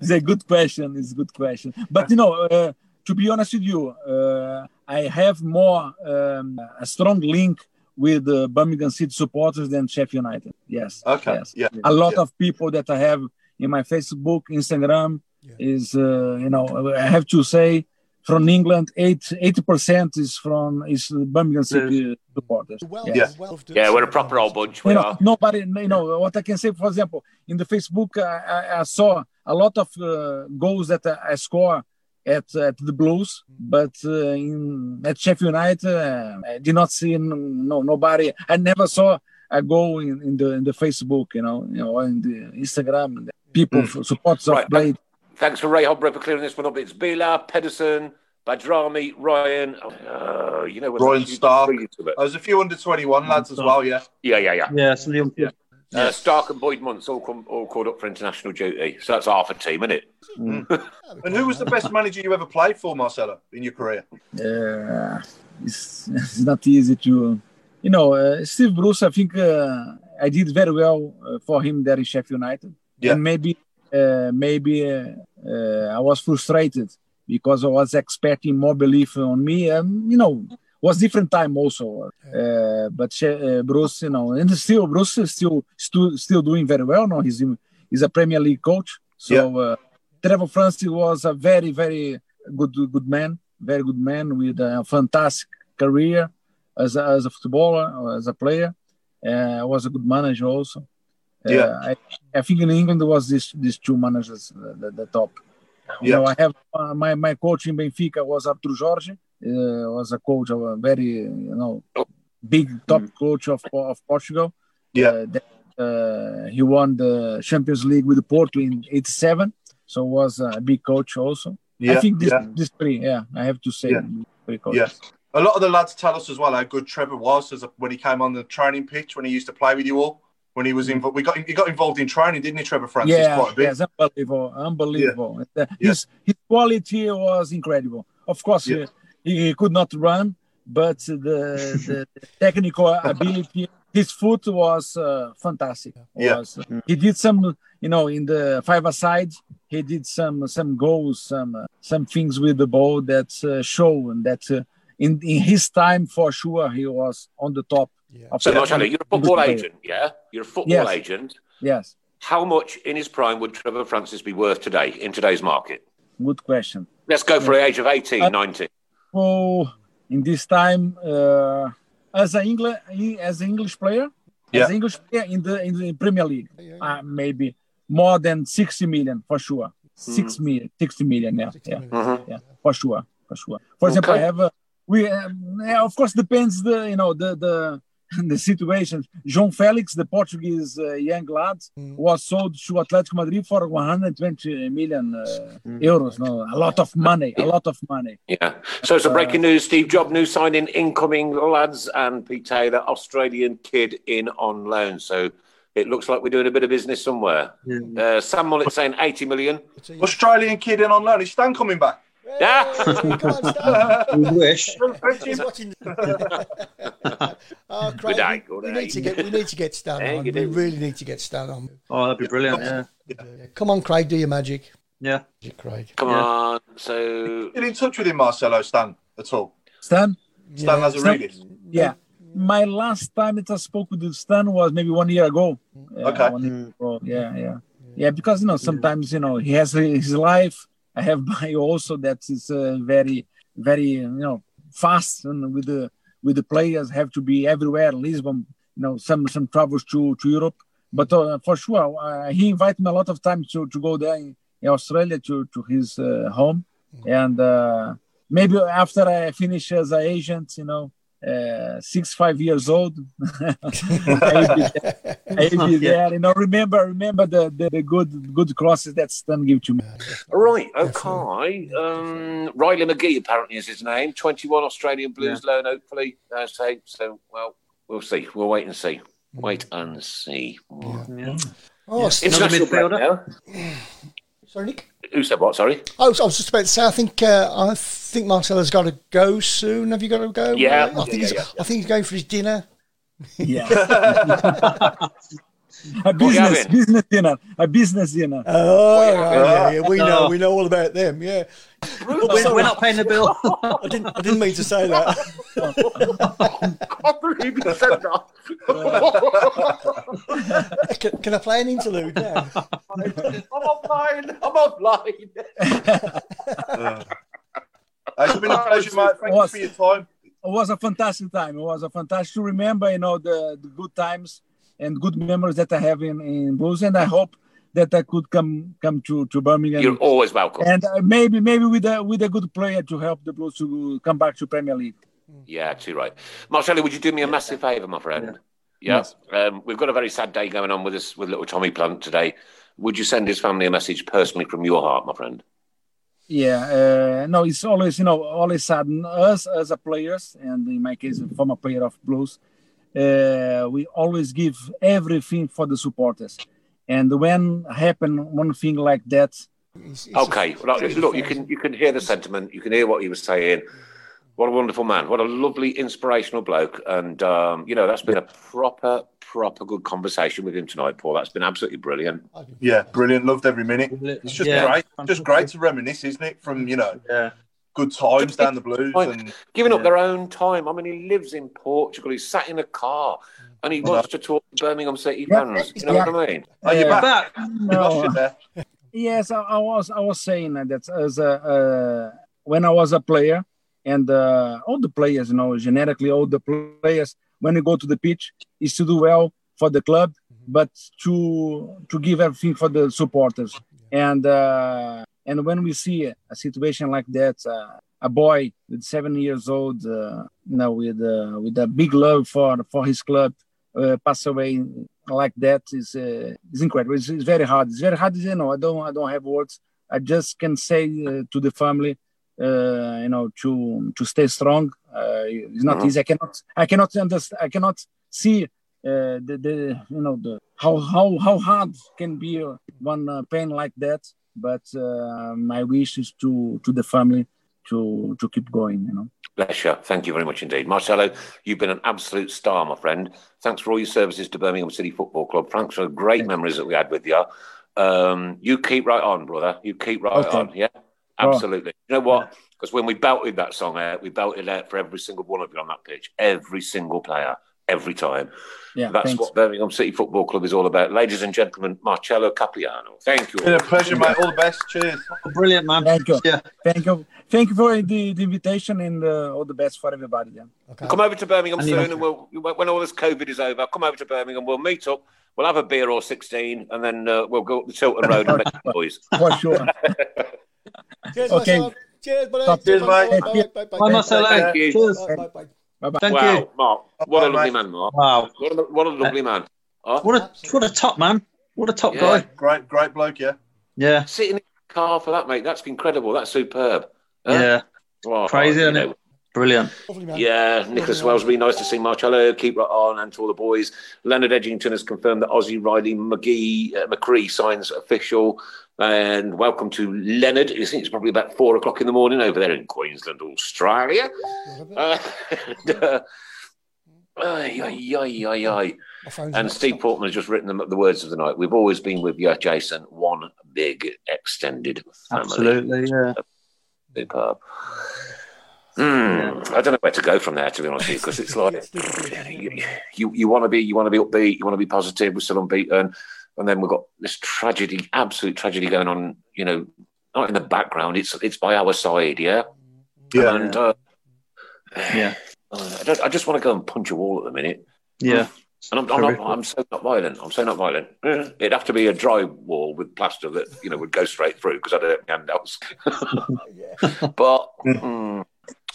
It's a good question. It's a good question. But you know, uh, to be honest with you, uh, I have more um, a strong link with the Birmingham City supporters than Sheffield United. Yes. Okay, Yes. yeah, A lot yeah. of people that I have in my Facebook, Instagram is uh, you know I have to say from England, eighty percent is from is Birmingham City supporters. Well, Yes. well Yeah, we're a proper old bunch. We You know, are. nobody, you know, what I can say, for example, in the Facebook, I, I, I saw a lot of uh, goals that I, I score at, at the Blues, but uh, in, at Sheffield United, uh, I did not see no nobody. I never saw a goal in, in the in the Facebook, you know, you know, in the Instagram. People Mm. supporters of Right, Blade. Thanks for Ray Hobro for clearing this one up. It's Bela, Pedersen, Badrami, Ryan. Uh, you know, when Ryan Stark. you to it. There's a few under 21 lads as well, yeah. Yeah, yeah, yeah. Yeah, some young Yeah. Uh, Stark and Boyd Munce all come, all called up for international duty. So that's half a team, isn't it? And who was the best manager you ever played for, Marcelo, in your career? uh, it's, it's not easy to, you know, uh, Steve Bruce. I think uh, I did very well uh, for him there in Sheffield United. Yeah. And maybe, maybe uh, uh, I was frustrated because I was expecting more belief on me. And you know, was different time also. Uh, but uh, Bruce, you know, and still Bruce is still still still doing very well. No, he's he's a Premier League coach. So uh, Trevor Francis was a very very good good man, very good man with a fantastic career as a, as a footballer, as a player. Uh, was a good manager also. Uh, Yeah. I, I think in England there was this these two managers uh, the, the top. You Yeah. know, I have uh, my my coach in Benfica was Artur Jorge. Uh, was a coach of a very you know big top coach of of Portugal. Yeah. Uh, that, uh, he won the Champions League with Porto in '87, so was a big coach also. Yeah, I think this yeah. this three, yeah, I have to say, Yeah. three coaches. Yeah. A lot of the lads tell us as well how good Trevor was as a, when he came on the training pitch, when he used to play with you all. When he was involved, we got he got involved in training, didn't he, Trevor Francis? yeah, quite a bit. yes, unbelievable, unbelievable. Uh, Yeah. His his quality was incredible. Of course, Yeah. he, he could not run, but the the, technical ability, his foot was uh, fantastic. Yeah. Was, He did some, you know, in the five aside, he did some some goals, some uh, some things with the ball that uh, show and that. Uh, in, in his time, for sure, he was on the top. Of So, the- Marcelo, you're a football agent, yeah? You're a football Yes. agent. Yes, How much in his prime would Trevor Francis be worth today in today's market? good question. Let's go for the age of 18, Uh, 19. So in this time, uh, as an English as an English player, Yeah. as an English player in the in the Premier League, uh, maybe more than sixty million for sure. Six million, 60 million, yeah, yeah, Mhm. yeah, for sure, for sure. For example, I have a we um, yeah, of course depends the you know the the the situation. João Felix, the Portuguese uh, young lad, was sold to Atletico Madrid for 120 million uh, euros. No, a lot of money, a lot of money. Yeah. So, it's a breaking news Steve Job, new signing incoming lads, and Pete Taylor, Australian kid in on loan. So, it looks like we're doing a bit of business somewhere. Uh, Sam Mullet saying 80 million. Australian kid in on loan. Is Stan coming back? Yeah. Come on, Stan. We wish. He's watching. oh, Craig, Good eye, we, good we eye. need to get we need to get Stan Hey, on. We do. really need to get Stan on. Oh, that'd be brilliant. Yeah. Yeah. Come on, Craig, do your magic. Yeah. Yeah, Craig. Come Yeah. on. So, Get in touch with him, Marcelo, Stan, at all. Stan, Stan Yeah. Lazaridis. yeah. My last time that I spoke with Stan was maybe one year ago. Okay. one year ago. Yeah, yeah, yeah. Because you know sometimes you know he has his life. I have by also that is uh, very very you know fast and with the with the players have to be everywhere. Lisbon, you know, some some travels to to Europe, but uh, for sure uh, he invited me a lot of times to to go there in, in Australia to to his uh, home, and uh, maybe after I finish as an agent, you know. Uh, six five years old maybe, maybe there you know remember remember the, the, the good good crosses that Stan gave to me Right, okay. Um, Riley McGree apparently is his name. 21 Australian Blues loan, hopefully. Uh, so, so, well, we'll see. We'll wait and see. Wait and see. Oh, Another International midfielder. Now. sorry, Nick. Who said what? Sorry. I was, I was just about to say. I think uh, I think Marcelo's got to go soon. Have you got to go? Yeah, I think yeah, he's, yeah, I think he's going for his dinner. yeah a What business having? business dinner a business dinner Oh, yeah. right, yeah, yeah, we know, we know all about them. Yeah, We're, we're not paying the bill. I didn't, I didn't mean to say that. I believe you said that. can, can I play an interlude now? I'm offline. I'm offline. Uh, it's been a pleasure, mate. Thank you Was- for your time. it was a fantastic time. It was a fantastic to remember, you know, the, the good times and good memories that I have in, in Blues. And I hope that I could come come to, to Birmingham You're always welcome. and uh, maybe maybe with a with a good player to help the Blues to come back to Premier League. Yeah, too right. Marcelo, would you do me a massive favour, my friend? Yeah. Um, we've got a very sad day going on with us with little Tommy Plant today. Would you send his family a message personally from your heart, my friend? Yeah, uh, no, it's always you know always sadden us as a players, and in my case, a former player of Blues. Uh, we always give everything for the supporters, and when happen one thing like that, It's- it's Okay. Well, look, you can you can hear the sentiment. You can hear what he was saying. What a wonderful man. What a lovely, inspirational bloke. And um, you know, that's been a proper, proper good conversation with him tonight, Paul. That's been absolutely brilliant. Yeah, brilliant. Loved every minute. It's just Yeah, great. Just great to reminisce, isn't it? From you know Yeah. Good times down the blues Like, and giving up yeah. their own time. I mean, he lives in Portugal. He's sat in a car, and he wants to talk to Birmingham City Yeah, fans. You know what I mean? Oh, you're Uh, back. Back. No, you there. Yes, I, I was. I was saying that as a uh, when I was a player, and uh, all the players, you know, generically all the players, when you go to the pitch, is to do well for the club, but to to give everything for the supporters. And uh, and when we see a situation like that, uh, a boy with seven years old, uh, you know, with uh, with a big love for for his club, uh, pass away like that is uh, is incredible. It's, it's very hard. It's very hard. You know, I don't I don't have words. I just can say uh, to the family, uh, you know, to to stay strong. Uh, it's not Mhm. easy. I cannot I cannot understand. I cannot see uh, the the you know the how how how hard can be one uh, pain like that. But uh, my wish is to to the family to to keep going. You know. Bless you. Thank you very much indeed. Marcelo, you've been an absolute star, my friend. Thanks for all your services to Birmingham City Football Club. Thanks for the great memories that we had with you. Um, you keep right on, brother. You keep right Okay. on. Yeah, absolutely. You know what? Because when we belted that song out, we belted it out for every single one of you on that pitch, every single player, every time. Yeah. That's thanks. what Birmingham City Football Club is all about. Ladies and gentlemen, Marcelo Cipriano. Thank you. Been a pleasure, mate. All the best. Cheers. Brilliant, man. Thank you. Yeah. Thank you. Thank you for the, the invitation and uh, all the best for everybody. Then. Come over to Birmingham And soon, know- and we'll when all this COVID is over, come over to Birmingham. We'll meet up. We'll have a beer or sixteen, and then uh, we'll go up the Tilton Road and make the boys. For sure. Cheers, Okay. Marcelo. Cheers, buddy. Stop. Cheers, Bye, mate. bye, bye, bye, Bye, bye. Marcelo. Thank you. Cheers. Bye, bye, bye. Bye bye. Thank wow, you. Mark, what a Bye, lovely man, Mark. Wow. What a, what a lovely man. Huh? What a what a top man. What a top Yeah. guy. Great, great bloke. Yeah. Yeah. Sitting in the car for that, mate. That's incredible. That's superb. Huh? Yeah. Wow. Crazy, you isn't know, it? Brilliant. Yeah, Nicholas Wellsby, nice to see Marcelo. Keep right on, and to all the boys. Leonard Edgington has confirmed that Aussie Riley McGee uh, McGree signs official. And welcome to Leonard. I think it's probably about four o'clock in the morning over there in Queensland, Australia. Uh, and, uh, ay, ay, ay, ay, ay. My phone's And Steve. Portman has just written them up the words of the night. We've always been with you, Jason. One big extended family. Absolutely. Yeah. Superb. Hmm, I don't know where to go from there, to be honest with you, because it's like you, you, you want to be you want to be upbeat, you want to be positive. We're still unbeaten, and then we've got this tragedy, absolute tragedy going on. You know, not in the background. It's it's by our side, yeah. Yeah. And uh, Yeah. I, don't, I just want to go and punch a wall at the minute. Yeah. And I'm, I'm, not, I'm so not violent. I'm so not violent. Eh, It'd have to be a dry wall with plaster that you know would go straight through because I don't have handouts. but mm,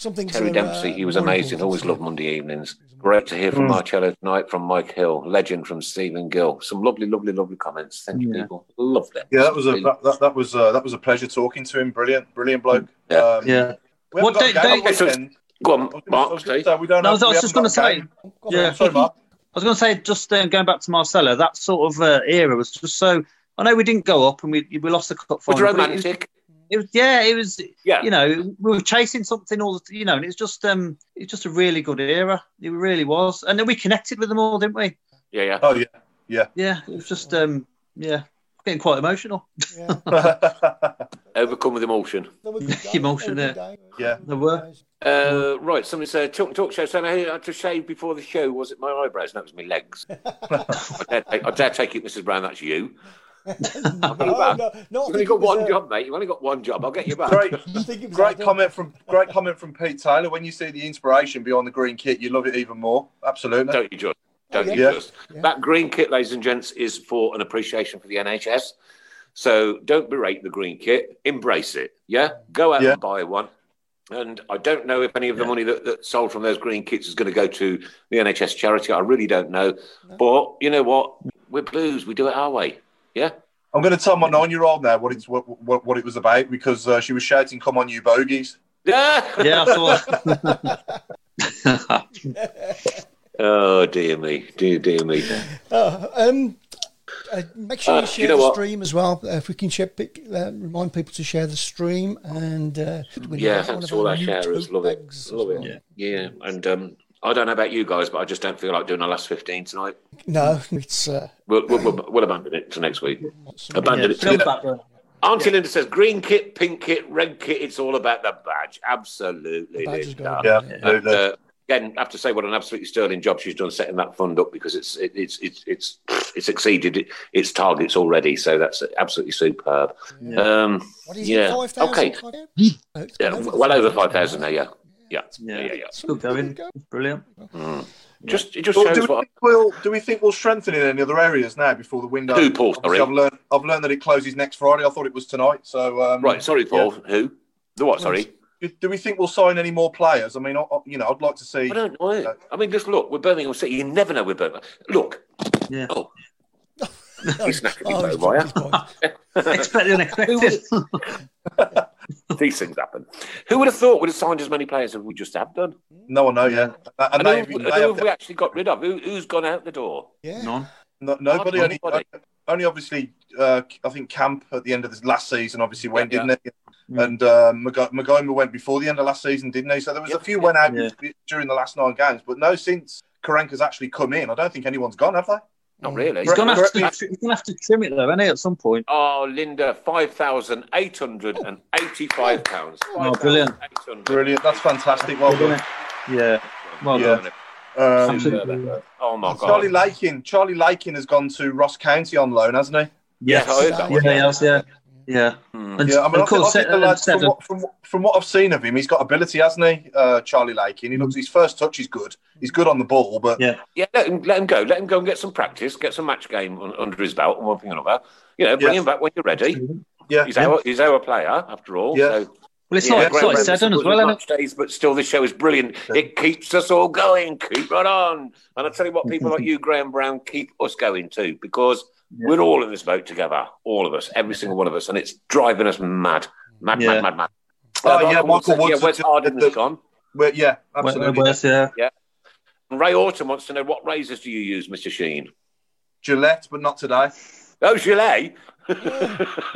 Something Terry to, uh, Dempsey, he was amazing. Always loved Monday evenings. Great to hear from Mm. Marcelo tonight, from Mike Hill, legend from Stephen Gill. Some lovely, lovely, lovely comments. Thank you, Yeah. people. Lovely. Yeah, that was a that, that, that was uh, that was a pleasure talking to him. Brilliant, brilliant bloke. Yeah. Um, Yeah. We What haven't got a day- day- the weekend. Go on, I was I was gonna say, we don't No, I have- was, I was just going to say, yeah, Sorry, Mark. I was going to say, just um, going back to Marcella, that sort of uh, era was just so. I know we didn't go up and we we lost the cup Was final. but it was- romantic. It was, yeah, it was. Yeah. You know, we were chasing something all the, you know, and it's just, um, it's just a really good era. It really was, and then we connected with them all, didn't we? Yeah, yeah. Oh yeah, Yeah, Yeah, it was just, um, yeah, getting quite emotional. Yeah. Overcome with emotion. That was a good game. Emotion That there. Yeah. There were. Uh, right, somebody said talk, talk show So I had to shave before the show. Was it my eyebrows? No, it was my legs. I, dare take, I dare take it, Mrs. Brown. That's you. No, you back. no, no, I You've only got one uh, job, mate. You've only got one job. I'll get you back. great, I think great comment from great comment from Pete Taylor. When you see the inspiration behind the green kit, you love it even more. Absolutely. Don't you just? Don't Oh, you yeah. just? Yeah. That green kit, ladies and gents, is for an appreciation for the NHS. So don't berate the green kit. Embrace it. Yeah. Go out Yeah. and buy one. And I don't know if any of the money that, that's sold from those green kits is going to go to the NHS charity. I really don't know. But you know what? We're blues. We do it our way. Yeah. I'm going to tell my nine-year-old now what it's what, what, what it was about because uh, she was shouting, "Come on, you bogies!" Yeah. Yeah, I saw. oh dear me. Dear dear me. Uh, um, uh, make sure Uh, you you share know the what? stream as well. Uh, if we can share, pick, uh, remind people to share the stream and uh, Yeah, need thanks to all our new sharers. tote Love it. bags as Love it. Yeah. Yeah. And um, I don't know about you guys, but I just don't feel like doing the last 15 tonight. No, it's uh, We'll, we'll, we'll, we'll abandon it to next week. Abandon Yeah, it. put it on the To, back burner. Auntie Linda says green kit, pink kit, red kit. It's all about the badge. Absolutely, The badge has Linda. got Yeah, it, And, uh, again, I have to say what an absolutely sterling job she's done setting that fund up because it's it, it's it's it's it's exceeded its targets already. So that's absolutely superb. Um, what is yeah. it? 5,000? Okay. Oh, it's yeah, gone well over five thousand there. Yeah, yeah, Yeah. yeah, yeah. yeah. Still going. Brilliant. Mm. Just it just Well, shows do, we what. think we'll, do we think we'll strengthen in any other areas now before the window? Who, Paul? Obviously, Sorry. I've learned I've learned that it closes next Friday. I thought it was tonight. So um, Right, sorry, Paul. Who? The what? Sorry. Do, do we think we'll sign any more players? I mean, I, I- you know, I'd like to see. I don't know. I mean, just look. We're Birmingham City. You never know with Birmingham. Look. Yeah. Oh, Oh, he's oh, his he's way, dropped his point. Expect the unexpected. these things happen. Who would have thought we'd have signed as many players as we just have done? No one know, yeah. And, And they, who, they who have, have we actually got rid of? Who, who's gone out the door? Yeah. None. no, nobody. Only, only obviously, uh, I think Camp at the end of this last season obviously went, Yeah, didn't he? Mm. And uh, Maghoma went before the end of last season, didn't he? So there was Yeah, a few went out Yeah. during the last nine games, but no, since Karanka's actually come in, I don't think anyone's gone, have they? Not really. He's going to have to, he's gonna have to trim it though, isn't he, at some point? Oh, Linda, five thousand eight hundred and eighty-five pounds. Oh, brilliant. Brilliant. That's fantastic. Well done. Yeah. Well Yeah. done. Um, Absolutely. Oh my god. Charlie Lakin. Charlie Lakin has gone to Ross County on loan, hasn't he? Yes. I heard that Yeah, he has, yeah. Yeah. Hmm. And, Yeah, I mean, and I of think, I course, think the Se- from, what, from, from what I've seen of him, he's got ability, hasn't he? Uh, Charlie Lakin. He looks his first touch is good. He's good on the ball, but Yeah. Yeah, let him, let him go. Let him go and get some practice, get some match game un, under his belt, and one thing or another. You know, bring Yeah. him back when you're ready. yeah, He's our he's our player after all. Yeah. So Well, it's Yeah, like, it's like Reynolds Seven as well, isn't it? match days, but still, this show is brilliant. It keeps us all going. Keep right on. And I tell you what, people like you, Graham Brown, keep us going too, because we're all in this boat together, all of us, every single one of us, and it's driving us mad, mad, Yeah. mad, mad, mad. Oh, Uh, yeah, I want to Michael yeah, Woods Wes is- Harding the- gone. Yeah, absolutely. where's, yeah. And Ray Autumn wants to know what razors do you use, Mr. Sheen? Gillette, but not today. Oh, Gillet.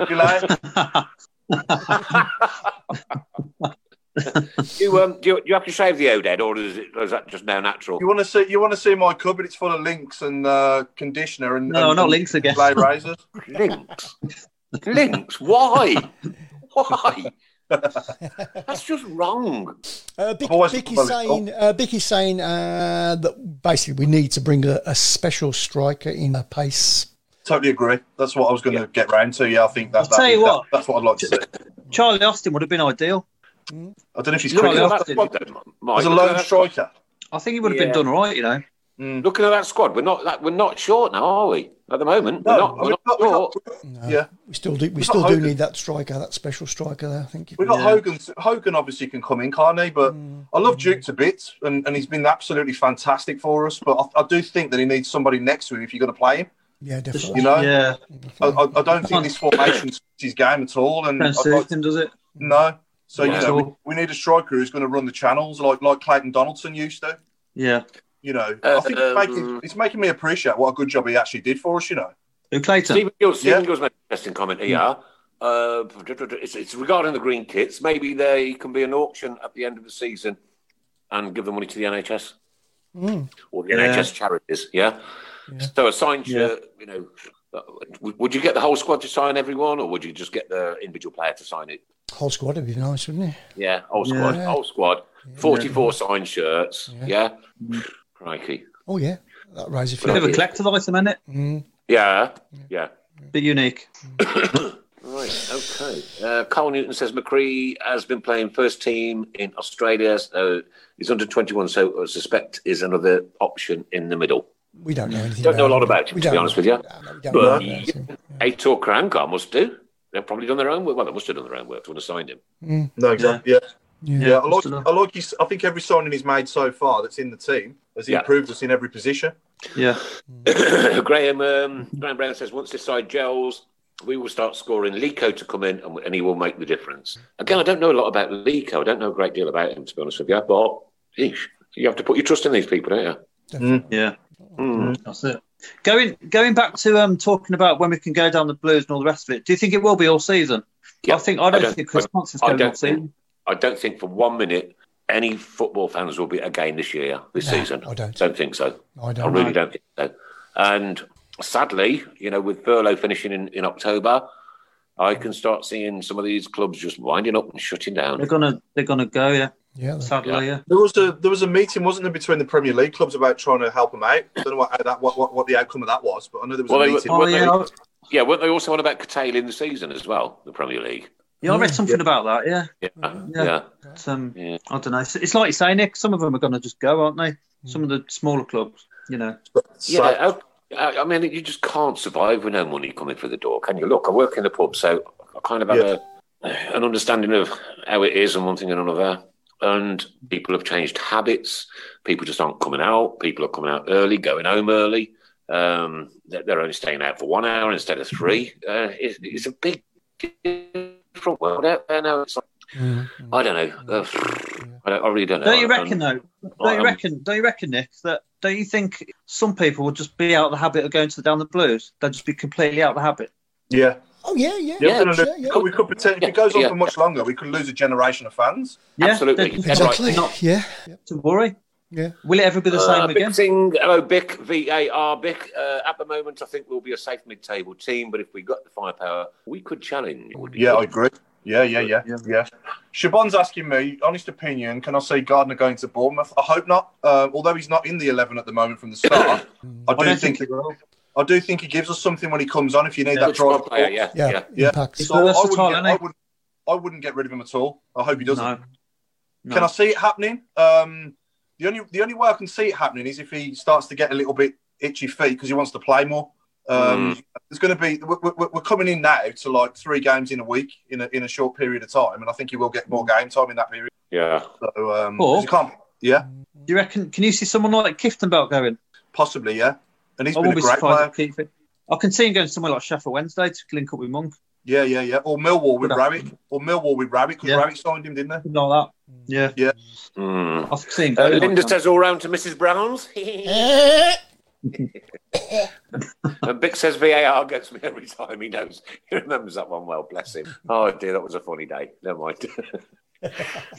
Gillette. you, um, do, you, do you have to shave the Oded, or is, it, or is that just now natural? You want to see? You want to see my cupboard? It's full of links and uh, conditioner and No, and, not and links again. blade razors. Links. Links. Why? Why? That's just wrong. Uh, Vic, I've always Vicky's thought it was saying, uh, Vicky's saying uh, that basically we need to bring a, a special striker in a pace. totally agree. That's what I was going to get round to. Yeah, I think that, I'll that- tell you that- what. that's what I'd like to see. Charlie Austin would have been ideal. I don't know if he's Charlie quick enough Austin. as a lone striker. I think he would have been done all right, you know. Mm. Looking at that squad, we're not that we're not short now, are we? At the moment, we're No, not, we're we've not got- we've short. No, Yeah. we still do. We We've still do Hogan. need that striker, that special striker there. I think. We've got Yeah. Hogan. Hogan obviously can come in, can't he? But mm. I love mm. Duke to bits, and, and he's been absolutely fantastic for us. But I, I do think that he needs somebody next to him if you're going to play him. Yeah, definitely. You know, Yeah. I, I, I don't think this formation suits his game at all. And Don't I'd suit like- him, does it? no, so Yeah. you know, we, we need a striker who's going to run the channels like like Clayton Donaldson used to. Yeah. You know, I think it's, Um, making, it's making me appreciate what a good job he actually did for us. You know, Who Clayton? Stephen Gills, Stephen Yeah. Gills made an interesting comment here. Uh, it's, it's regarding the green kits. Maybe they can be an auction at the end of the season and give the money to the NHS Mm. or the Yeah. NHS charities. Yeah. So a signed Yeah. shirt, you know. uh, Would would you get the whole squad to sign everyone, or would you just get the individual player to sign it? Whole squad would be nice, wouldn't it? Yeah, whole Yeah. squad, Yeah. whole squad. Forty-four signed shirts. Yeah. Yeah, crikey. Oh yeah, that raises a Bit of a few. collector's item, isn't it? Mm. Yeah, yeah. Bit unique. Right, okay. Uh, Carl Newton says McGree has been playing first team in Australia. So he's under 21, so I suspect is another option in the middle. We don't know anything. Don't know a lot him. about him, We to be don't honest know. with you. No, no, we don't But know about him. Aitor Karanka must do. They've probably done their own work. Well, they must have done their own work to want to sign him. Mm. no, exactly. Yeah, Yeah. yeah. I like, I like his. I think every signing he's made so far that's in the team has Yeah. improved us in every position. Yeah. Graham um, Graham Brown says once this side gels, we will start scoring Leko to come in and, and he will make the difference. Again, I don't know a lot about Leko. I don't know a great deal about him, to be honest with you. But eesh, you have to put your trust in these people, don't you? Yeah. Mm. That's it. Going going back to um talking about when we can go down the blues and all the rest of it. Do you think it will be all season? Yeah, I think I don't, I don't- think Chris Johnson's I going all season. I don't think for one minute any football fans will be again this year, this No, season. I don't. Don't think so. I I don't. really know. don't think so. And sadly, you know, with furlough finishing in, in October, I can start seeing some of these clubs just winding up and shutting down. They're gonna they're gonna go. Yeah. Yeah, Sadly, yeah. There was a there was a meeting, wasn't there, between the Premier League clubs about trying to help them out. I don't know what that what, what, what the outcome of that was, but I know there was Well, a they were- meeting. Oh Weren't they- yeah. I, Yeah, weren't they also on about curtailing the season as well, the Premier League? yeah, I read something about that. Yeah. Yeah, Yeah. yeah. But, um, Yeah. I don't know. It's, it's like you say, Nick. Some of them are going to just go, aren't they? Some of the smaller clubs, you know. So- Yeah, I, I mean, you just can't survive with no money coming through the door, can you? Look, I work in the pub, so I kind of have a, an understanding of how it is and one thing and another. And people have changed habits. People just aren't coming out. People are coming out early, going home early. Um, they're, they're only staying out for one hour instead of three. Uh, it, it's a big different world out there now. It's like. I don't know. Uh, I, don't, I really don't know. Don't you reckon I'm- though? Don't you reckon? Don't you reckon, Nick? That don't you think some people would just be out of the habit of going to the down the blues? They'd just be completely out of the habit. yeah, Oh yeah, yeah, yeah. Yeah, we're yeah, yeah. We could pretend, if Yeah, it goes on yeah. for much longer, we could lose a generation of fans. Yeah, Absolutely. don't- Yeah, Exactly. Not Yeah, yeah. to worry. yeah. Will it ever be the Uh, same Bick again? Singh, hello, Bick, V A R, Bick. Uh, at the moment, I think we'll be a safe mid table team, but if we got the firepower, we could challenge. It would be Yeah, I agree. Yeah, yeah, yeah, Yeah. yeah. Siobhan's asking me, honest opinion, can I see Gardner going to Bournemouth? I hope not. Um, although he's not in the eleven at the moment from the start, I I do don't think, think it will. I do think he gives us something when he comes on. If you need Yeah, that Good drive, player, yeah, Yeah, yeah. Yeah. impact. So I wouldn't, get, I, wouldn't, I wouldn't get rid of him at all. I hope he doesn't. No. No. Can I see it happening? Um, the only the only way I can see it happening is if he starts to get a little bit itchy feet because he wants to play more. Um, There's going to be we're, we're, we're coming in now to like three games in a week in a in a short period of time, and I think he will get more game time in that period. yeah. So um, Or- you can't, yeah, Do you reckon? Can you see someone like Kieftenbeld going? possibly, yeah. And he's I been won't a great player. if Keith. I can see him going somewhere like Sheffield Wednesday to link up with Monk. Yeah, yeah, yeah. Or Millwall with Good Rowett, or Millwall with Rowett because Yeah. Rowett signed him, didn't they? Something like that. Yeah. Yeah. Mm. I've seen. him Uh, going. Linda like says all round to Mrs. Brown's. and Bick says VAR gets me every time he knows. He remembers that one well, bless him. Oh dear, that was a funny day. Never mind.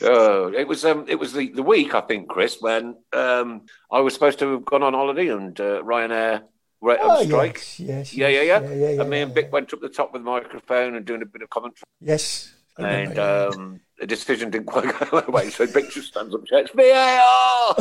oh, it was um, it was the, the week I think, Chris, when um, I was supposed to have gone on holiday and uh, Ryanair were on Oh, strike. yes, yes, Yeah, yeah, yes, yeah. yeah, yeah, yeah, and me and yeah, Bick yeah. went up the top with the microphone and doing a bit of commentary. Yes. And um, the decision didn't quite go away, so Bick just stands up and shouts, VAR!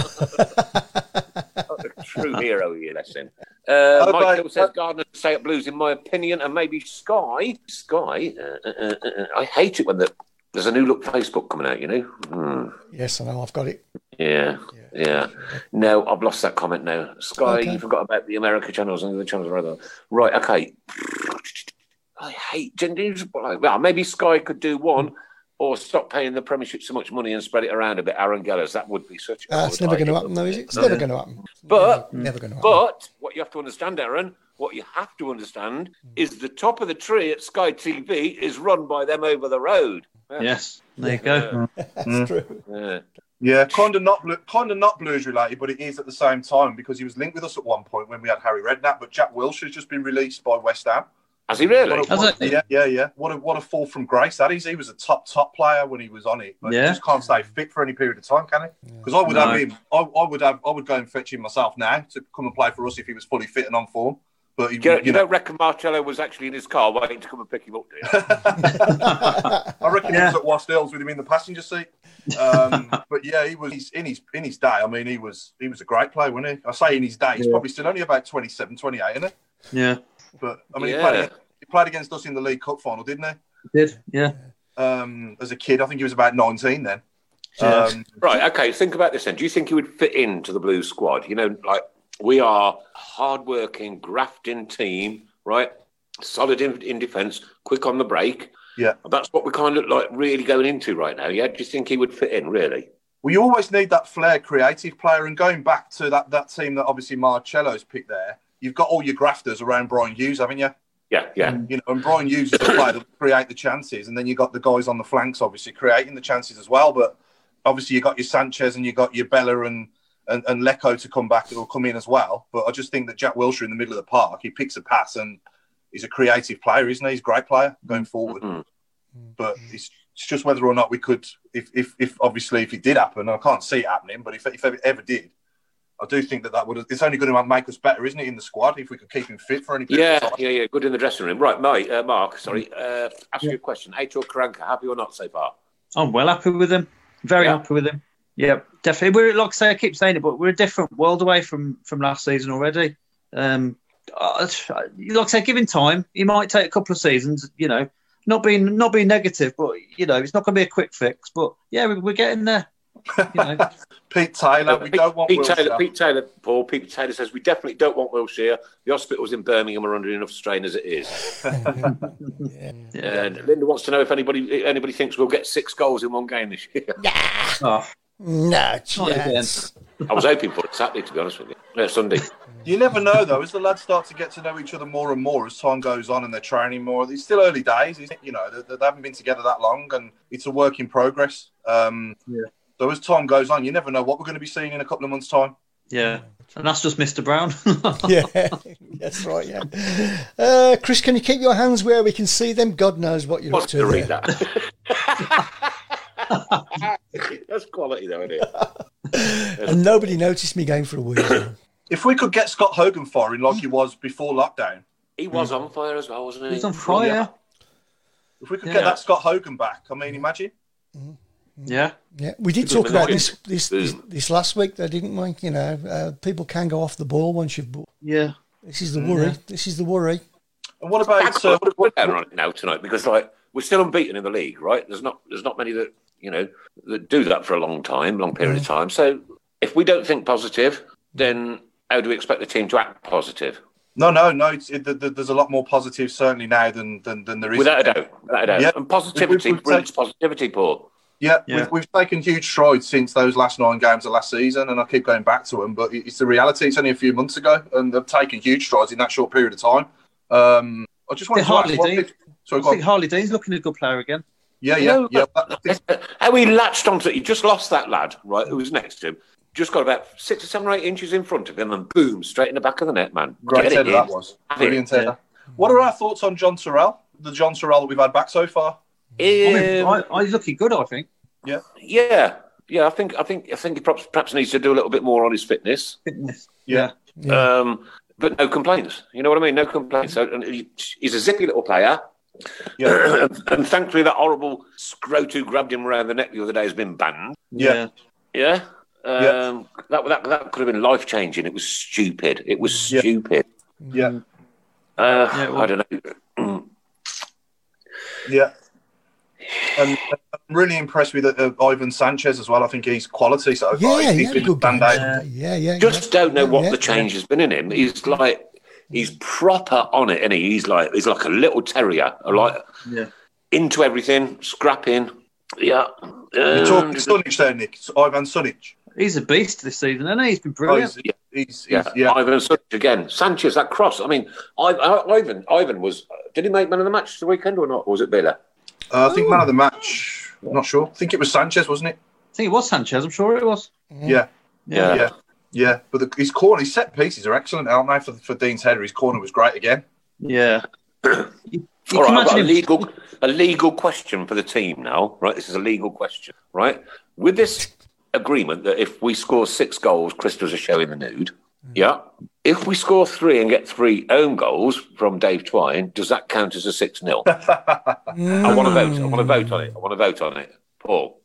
True hero, you lesson. Uh, Oh, Mike right. Hill says Gardner to say up Blues, in my opinion, and maybe Sky. Sky, uh, uh, uh, uh, I hate it when the, there's a new look Facebook coming out, you know? Hmm. Yes, I know. I've got it. Yeah, yeah. No, I've lost that comment now. Sky, Okay. you forgot about the America channels and the other channels rather. Right, okay. I hate genders. Well, maybe Sky could do one or stop paying the Premiership so much money and spread it around a bit. Aaron Gellers, that would be such a Uh, it's never going to happen, though, is it? It's No. never going to happen. But Never going to happen. but what you have to understand, Aaron, what you have to understand is the top of the tree at Sky TV is run by them over the road. Yes, there you go. Mm. That's mm. true. Yeah. Yeah, kind of not Blu- kind of not blues related, but it is at the same time because he was linked with us at one point when we had Harry Redknapp. But Jack Wilshere's just been released by West Ham. Has he really? What a- Has what- he? yeah, yeah, yeah. What a what a fall from grace that is. He was a top top player when he was on it, but Yeah. he just can't stay fit for any period of time, can he? Because I would No. have him. I, I would have. I would go and fetch him myself now to come and play for us if he was fully fit and on form. But he, You, you you know, don't reckon Marcelo was actually in his car waiting to come and pick him up, do you? I reckon he was at Wast Hills with him in the passenger seat. Um, but yeah, he was he's in his in his day. I mean, he was he was a great player, wasn't he? I say in his day, he's Yeah. probably still only about 27, 28, isn't he? Yeah, But I mean, he, played against, he played against us in the League Cup final, didn't he? did yeah. Um, as a kid, I think he was about nineteen then. Yeah. Um, Right, okay, think about this then. Do you think he would fit into the Blues squad? You know, like we are a hard-working, grafting team, right? Solid in, in defence, quick on the break. Yeah. That's what we're kind of like really going into right now. Yeah. Do you think he would fit in, really? well, you always need that flair, creative player, and going back to that that team that obviously Marcelo's picked there, you've got all your grafters around Bryan Hughes, haven't you? Yeah, yeah. You know, and Bryan Hughes is the player that will create the chances, and then you got the guys on the flanks, obviously creating the chances as well. But obviously, you got your Sanchez and you got your Bela and and, and Leko to come back that will come in as well. But I just think that Jack Wilshere in the middle of the park, he picks a pass and he's a creative player, isn't he? He's a great player going forward. Mhm. But it's, it's just whether or not we could, if, if, if obviously if it did happen, I can't see it happening, but if, if it ever did, I do think that that would. It's only going to make us better, isn't it, in the squad if we could keep him fit for any period Yeah, of time. yeah, yeah. Good in the dressing room. Right, mate, uh, Mark, sorry. Uh, ask you a question. Aitor Karanka, happy or not so far? I'm well happy with him. Very Yeah. happy with him. Yeah, definitely. We're like I say, I keep saying it, but we're a different world away from from last season already. Um, uh, like I say, given time, he might take a couple of seasons. You know, not being not being negative, but you know, it's not going to be a quick fix. But yeah, we're, we're getting there. You know, Pete Taylor, we Pete, don't want Pete Wilshere. Taylor, Pete Taylor, Paul. Pete Taylor says we definitely don't want Wilshere. The hospitals in Birmingham are under enough strain as it is. yeah. And Linda wants to know if anybody anybody thinks we'll get six goals in one game this year. Oh, No Not chance. I was hoping for it Saturday, to be honest with you. Yeah, Sunday. You never know, though, as the lads start to get to know each other more and more as time goes on and they're training more. It's still early days. You know, they, they haven't been together that long and it's a work in progress. Um, Yeah. So as time goes on, you never know what we're going to be seeing in a couple of months' time. yeah. And that's just Mr. Brown. yeah, that's right. Yeah, uh, Chris, can you keep your hands where we can see them? God knows what you're up to. to read there. that. That's quality, though, isn't it? And nobody noticed me going for a wee. If we could get Scott Hogan firing like he was before lockdown, He was on fire as well, wasn't he? He's on fire. if we could Yeah. get that Scott Hogan back, I mean, imagine. Yeah. Yeah, we did talk about this this, this this last week, though, didn't we? You know, uh, people can go off the ball once you've. bought. Yeah. This is the worry. This is the worry. And what about uh, what what, we're down on now tonight because like we're still unbeaten in the league, right? There's not there's not many that you know that do that for a long time, long period of time. So if we don't think positive, then how do we expect the team to act positive? No, no, no. It's, it, th- th- there's a lot more positive certainly now than than, than there is. Without a doubt, without a doubt. Yeah. And positivity We've- we've brings positivity, Paul. Yeah, Yeah. We've, we've taken huge strides since those last nine games of last season, and I keep going back to them. But it's the reality. It's only a few months ago, and they've taken huge strides in that short period of time. Um, I just want to Harley ask. what Dean. did- Sorry, I think on. Harlee Dean's looking a good player again. Yeah, You yeah, know, yeah. That- this- How he latched onto it, he just lost that lad, right, who was next to him. Just got about six or seven or eight inches in front of him, and boom, straight in the back of the net, man. Great header that was. Have Brilliant it. header. What are our thoughts on Jon Toral? The Jon Toral that we've had back so far. I mean, Um, I, I, he's looking good, I think. Yeah. yeah, yeah. I think I think I think he perhaps perhaps needs to do a little bit more on his fitness. Fitness. Yeah. Um, but no complaints. You know what I mean? No complaints. So, and he's a zippy little player. Yeah. and, and thankfully, that horrible scrote who grabbed him around the neck the other day has been banned. Yeah. Yeah. Um, Yeah. that, that that could have been life changing. It was stupid. It was stupid. Yeah, Uh, Yeah, well- I don't know. yeah. And I'm really impressed with uh, Ivan Sanchez as well. I think he's quality. So Yeah, he's yeah, been good stand out. Yeah, yeah. Just yeah. don't know what Yeah, the change has been in him. He's like he's proper on it, and he? he's like he's like a little terrier, like Yeah. into everything, scrapping. Yeah. You're Um, talking Sunjic there, Nick. Ivan Sunjic. He's a beast this season, isn't he? He's been Oh, brilliant. he's, he's, he's, yeah, yeah. Ivan Such again. Sanchez that cross. I mean, I, I, Ivan. Ivan was. Did he make man of the match the weekend or not? Or was it Bela? Uh, I think man of the match. I'm not sure. I think it was Sanchez, wasn't it? I think it was Sanchez. I'm sure it was. Yeah, Yeah. yeah, yeah. Yeah, but the, his corner, his set pieces are excellent, aren't they? For, for Dean's header, his corner was great again. Yeah. you, you All I've got a legal, a legal question for the team now. Right, this is a legal question. Right, with this agreement that if we score six goals, Crystals are showing the nude. Yeah. If we score three and get three own goals from Dave Twine, does that count as a six 0 I want to vote. I want to vote on it. I want to vote on it. Paul,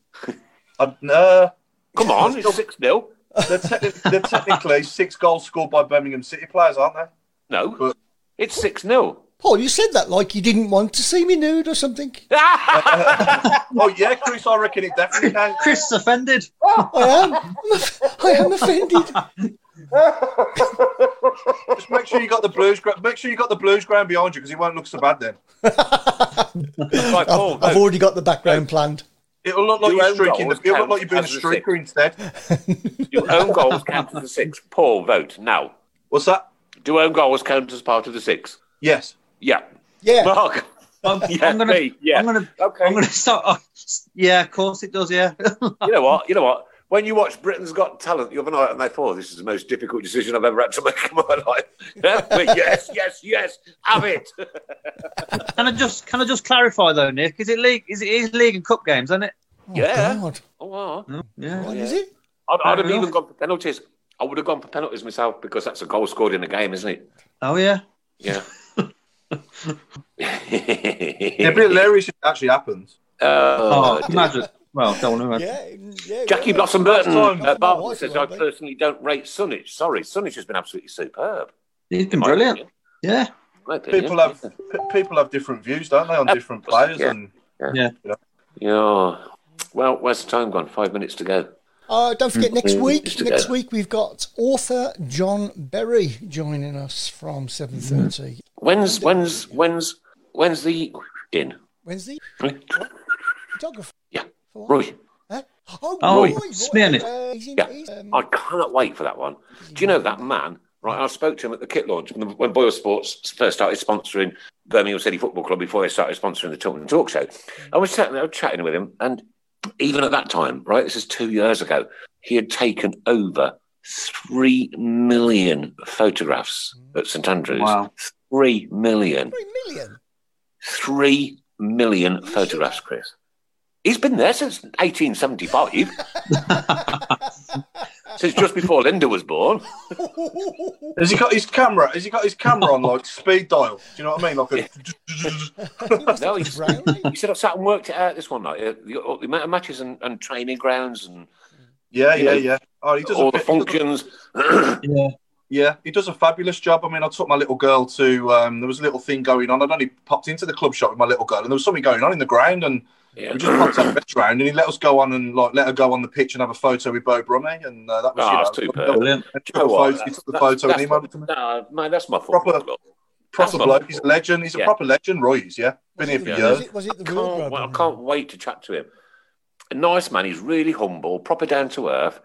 Uh, come on, it's six 0 they're, techni- they're technically six goals scored by Birmingham City players, aren't they? No, But- it's six 0 Paul, you said that like you didn't want to see me nude or something. Oh yeah, Chris, I reckon it definitely can. Chris offended. I am. I'm off- I am offended. Just make sure you got the blues. gra- Make sure you got the blues ground behind you because it won't look so bad then. Right, Paul, I've vote. already got the background planned. It'll look like Do you're own streaking. The, it'll look like you're being a count as a six? streaker instead. Do own goals count as the six? Paul, vote now. What's that? Do own goals count as part of the six? Yes. Yeah. Yeah. Mark. I'm, Yeah, I'm gonna. me, yeah. I'm gonna. Okay. I'm gonna start. oh, yeah, of course it does. Yeah. You know what? You know what? When you watch Britain's Got Talent you the other night, and they thought this is the most difficult decision I've ever had to make in my life. But yes, yes, yes, have it. can I just can I just clarify though, Nick? Is it league? Is it is league and cup games, isn't it? Oh, Yeah. God. oh, wow. Yeah. What is it? I'd, I'd have Fair even gone for penalties. I would have gone for penalties myself because that's a goal scored in a game, isn't it? Oh yeah. Yeah. Yeah, but hilarious if it actually happens. Oh, Uh, imagine. Well, don't want to. Yeah. yeah Jackie yeah. Blossom Burton Last time- uh, Barton says, I be. personally don't rate Sunjic. Sorry, Sunjic has been absolutely superb. He's been brilliant. opinion. Yeah. Opinion. People have p- people have different views, don't they, on Uh, different players? yeah. And Yeah. Well, where's the time gone? Five minutes to go. Uh, don't forget, next week, next go. week we've got author John Berry joining us from seven thirty When's when's when's when's the in? Wednesday. Roy? Photographer. Yeah. For what? Roy, Huh? Oh, Oh, Roy, Roy, Smirniff. uh, Yeah. um, I cannot wait for that one. Do you know that man? Right, I spoke to him at the kit launch when, when Boyle Sports first started sponsoring Birmingham City Football Club before they started sponsoring the Tilton Talk Show. I was chatting, I was chatting with him, and even at that time, right, this is two years ago, he had taken over three million photographs at St Andrews. Wow. Three million. three million. Three million photographs, Chris. He's been there since 1875, since just before Linda was born. has he got his camera? Has he got his camera on like speed dial? Do you know what I mean? Like a, No, he's, he said I sat and worked it out this one night. uh, The, the amount of matches and, and training grounds and yeah, yeah, know, yeah. Oh, he does all the he does a- functions. Yeah. Yeah, he does a fabulous job. I mean, I took my little girl to. Um, there was a little thing going on. I'd only popped into the club shop with my little girl, and there was something going on in the ground, and yeah. we just popped out the best round, and he let us go on and like let her go on the pitch and have a photo with Beau Brummie, and uh, that was Oh, you that's know, superb. Brilliant. He took You know the what? photo, he took the That's- photo and that's emailed it to me. No, man, that's my football Proper- club. Proper my bloke. He's a legend. He's a proper legend, Roy's. Yeah, been here for Yeah. years. Was it, was it the I real can't, well, I can't wait to chat to him. A nice man. He's really humble, proper down to earth.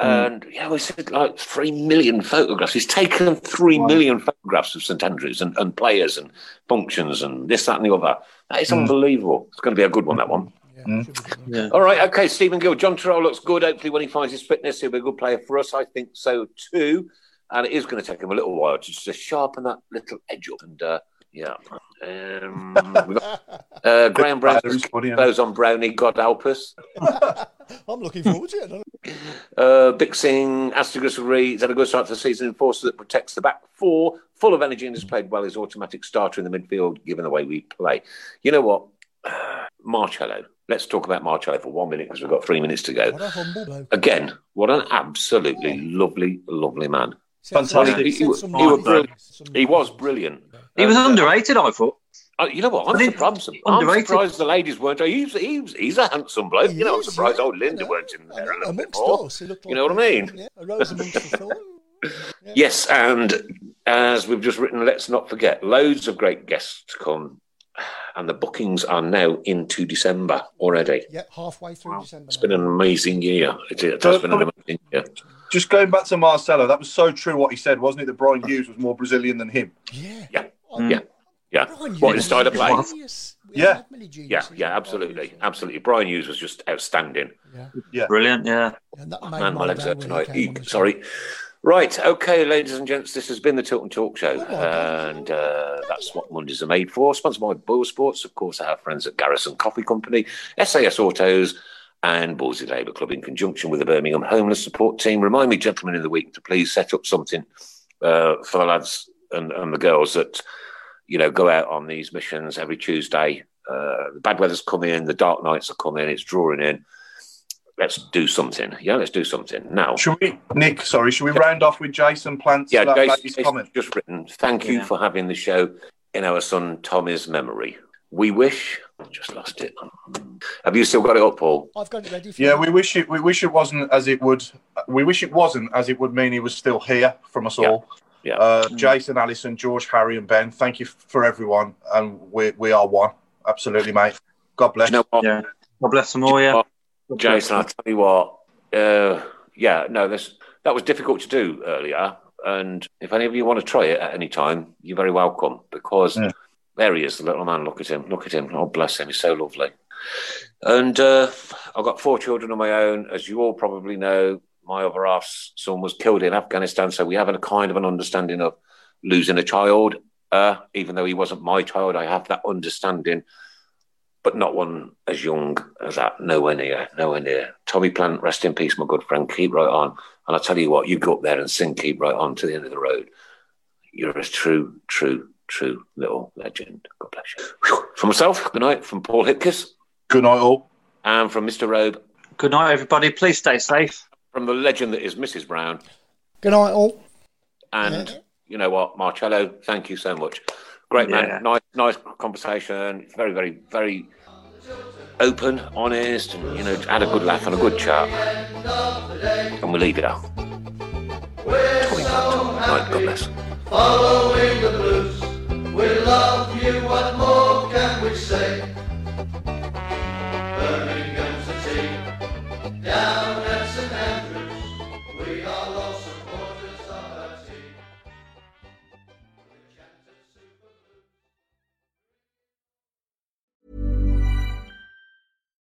Hmm. And yeah, we said like three million photographs. He's taken three million photographs of St Andrews and, and players and functions and this, that, and the other. That is Hmm. unbelievable. It's going to be a good one. That one. Yeah, should. Yeah. All right, okay. Stephen Gill, Jon Toral looks good. Hopefully, when he finds his fitness, he'll be a good player for us. I think so too. And it is going to take him a little while to just sharpen that little edge up. And uh, yeah, um, we've got, uh, Graham Brown Who's funny, goes on Brownie. God help us. I'm looking forward to it. I don't know. Uh, Big Singh, Astigus Reed, had a good start to the season. Enforcer that protects the back four, full of energy and has played well. His automatic starter in the midfield, given the way we play. You know what? Marcelo. let's talk about Marcelo for one minute because we've got three minutes to go. What humble. Again, what an absolutely lovely, lovely man. Fantastic. He, said he- some he was nice brilliant. things, some He was brilliant. Things. He was And, uh, underrated, I thought. Uh, you know what? I'm I think- surprised. I'm underrated. surprised the ladies weren't. He's, he's, he's a handsome bloke. He you know, I'm surprised yeah, old Linda I know, weren't in there know, a little bit more. us, he looked You know what I mean? Yeah, a rose amongst the thorn. Yeah. Yes, and as we've just written, let's not forget, loads of great guests to come, and the bookings are now into December already. Yeah, halfway through December. It's been an amazing year. It, it has been an amazing year. Just going back to Marcelo, that was so true what he said, wasn't it? That Bryan Hughes was more Brazilian than him. Yeah. Yeah, Oh, yeah, yeah. Bryan What Hughes inside a play? genius. Yeah. Yeah, yeah, absolutely, absolutely. Bryan Hughes was just outstanding. Yeah. yeah. Brilliant, yeah. And Man, my my legs day hurt when he tonight. came on Eek, the show. sorry. Right, okay, ladies and gents, this has been the Tilton Talk Show, Oh and uh, that's what Mondays are made for. Sponsored by Boyle Sports, of course, our friends at Garrison Coffee Company, SAS Autos, and Ballsy Labour Club in conjunction with the Birmingham Homeless Support Team. Remind me, gentlemen, in the week to please set up something uh, for the lads and, and the girls that you know go out on these missions every Tuesday. Uh, the bad weather's coming in, the dark nights are coming, it's drawing in. Let's do something. Yeah, let's do something now. Should we, Nick? Sorry, should we round off with Jason Plant's Yeah, la- Jason, Jason's comment? just written. Thank you for having the show in our son Tommy's memory. We wish. Just lost it. Have you still got it up, Paul? I've got it ready for Yeah, you. we wish it. We wish it wasn't as it would. We wish it wasn't as it would mean he was still here from us Yeah. all. Yeah. Uh, Jason, Allison, George, Harry, and Ben. Thank you for everyone, and we we are one. Absolutely, mate. God bless. You know? Yeah. God bless them all, yeah. Jason. I'll tell you what. Uh, yeah, no, this that was difficult to do earlier. And if any of you want to try it at any time, you're very welcome because Yeah. there he is, the little man. Look at him. Look at him. Oh, bless him. He's so lovely. And uh, I've got four children of my own. As you all probably know, my other half's son was killed in Afghanistan. So we have a kind of an understanding of losing a child. Uh, even though he wasn't my child, I have that understanding but not one as young as that. Nowhere near, nowhere near. Tommy Plant, rest in peace, my good friend. Keep right on. And I tell you what, you go up there and sing "Keep Right On" to the end of the road. You're a true, true, true little legend. God bless you. Whew. From myself, good night. From Paul Hipkiss Good night, all. and from Mr. Robe, Good night, everybody. Please stay safe. From the legend that is Mrs. Brown. Good night, all. And Yeah. you know what, Marcelo, thank you so much. Great man, Yeah. nice, nice conversation. Very, very, very open, honest, and you know, had a good laugh and a good chat. And we'll leave it out. Tommy Plant. Right, God bless. following the blues. We love you, what more can we say? Birmingham's the team, down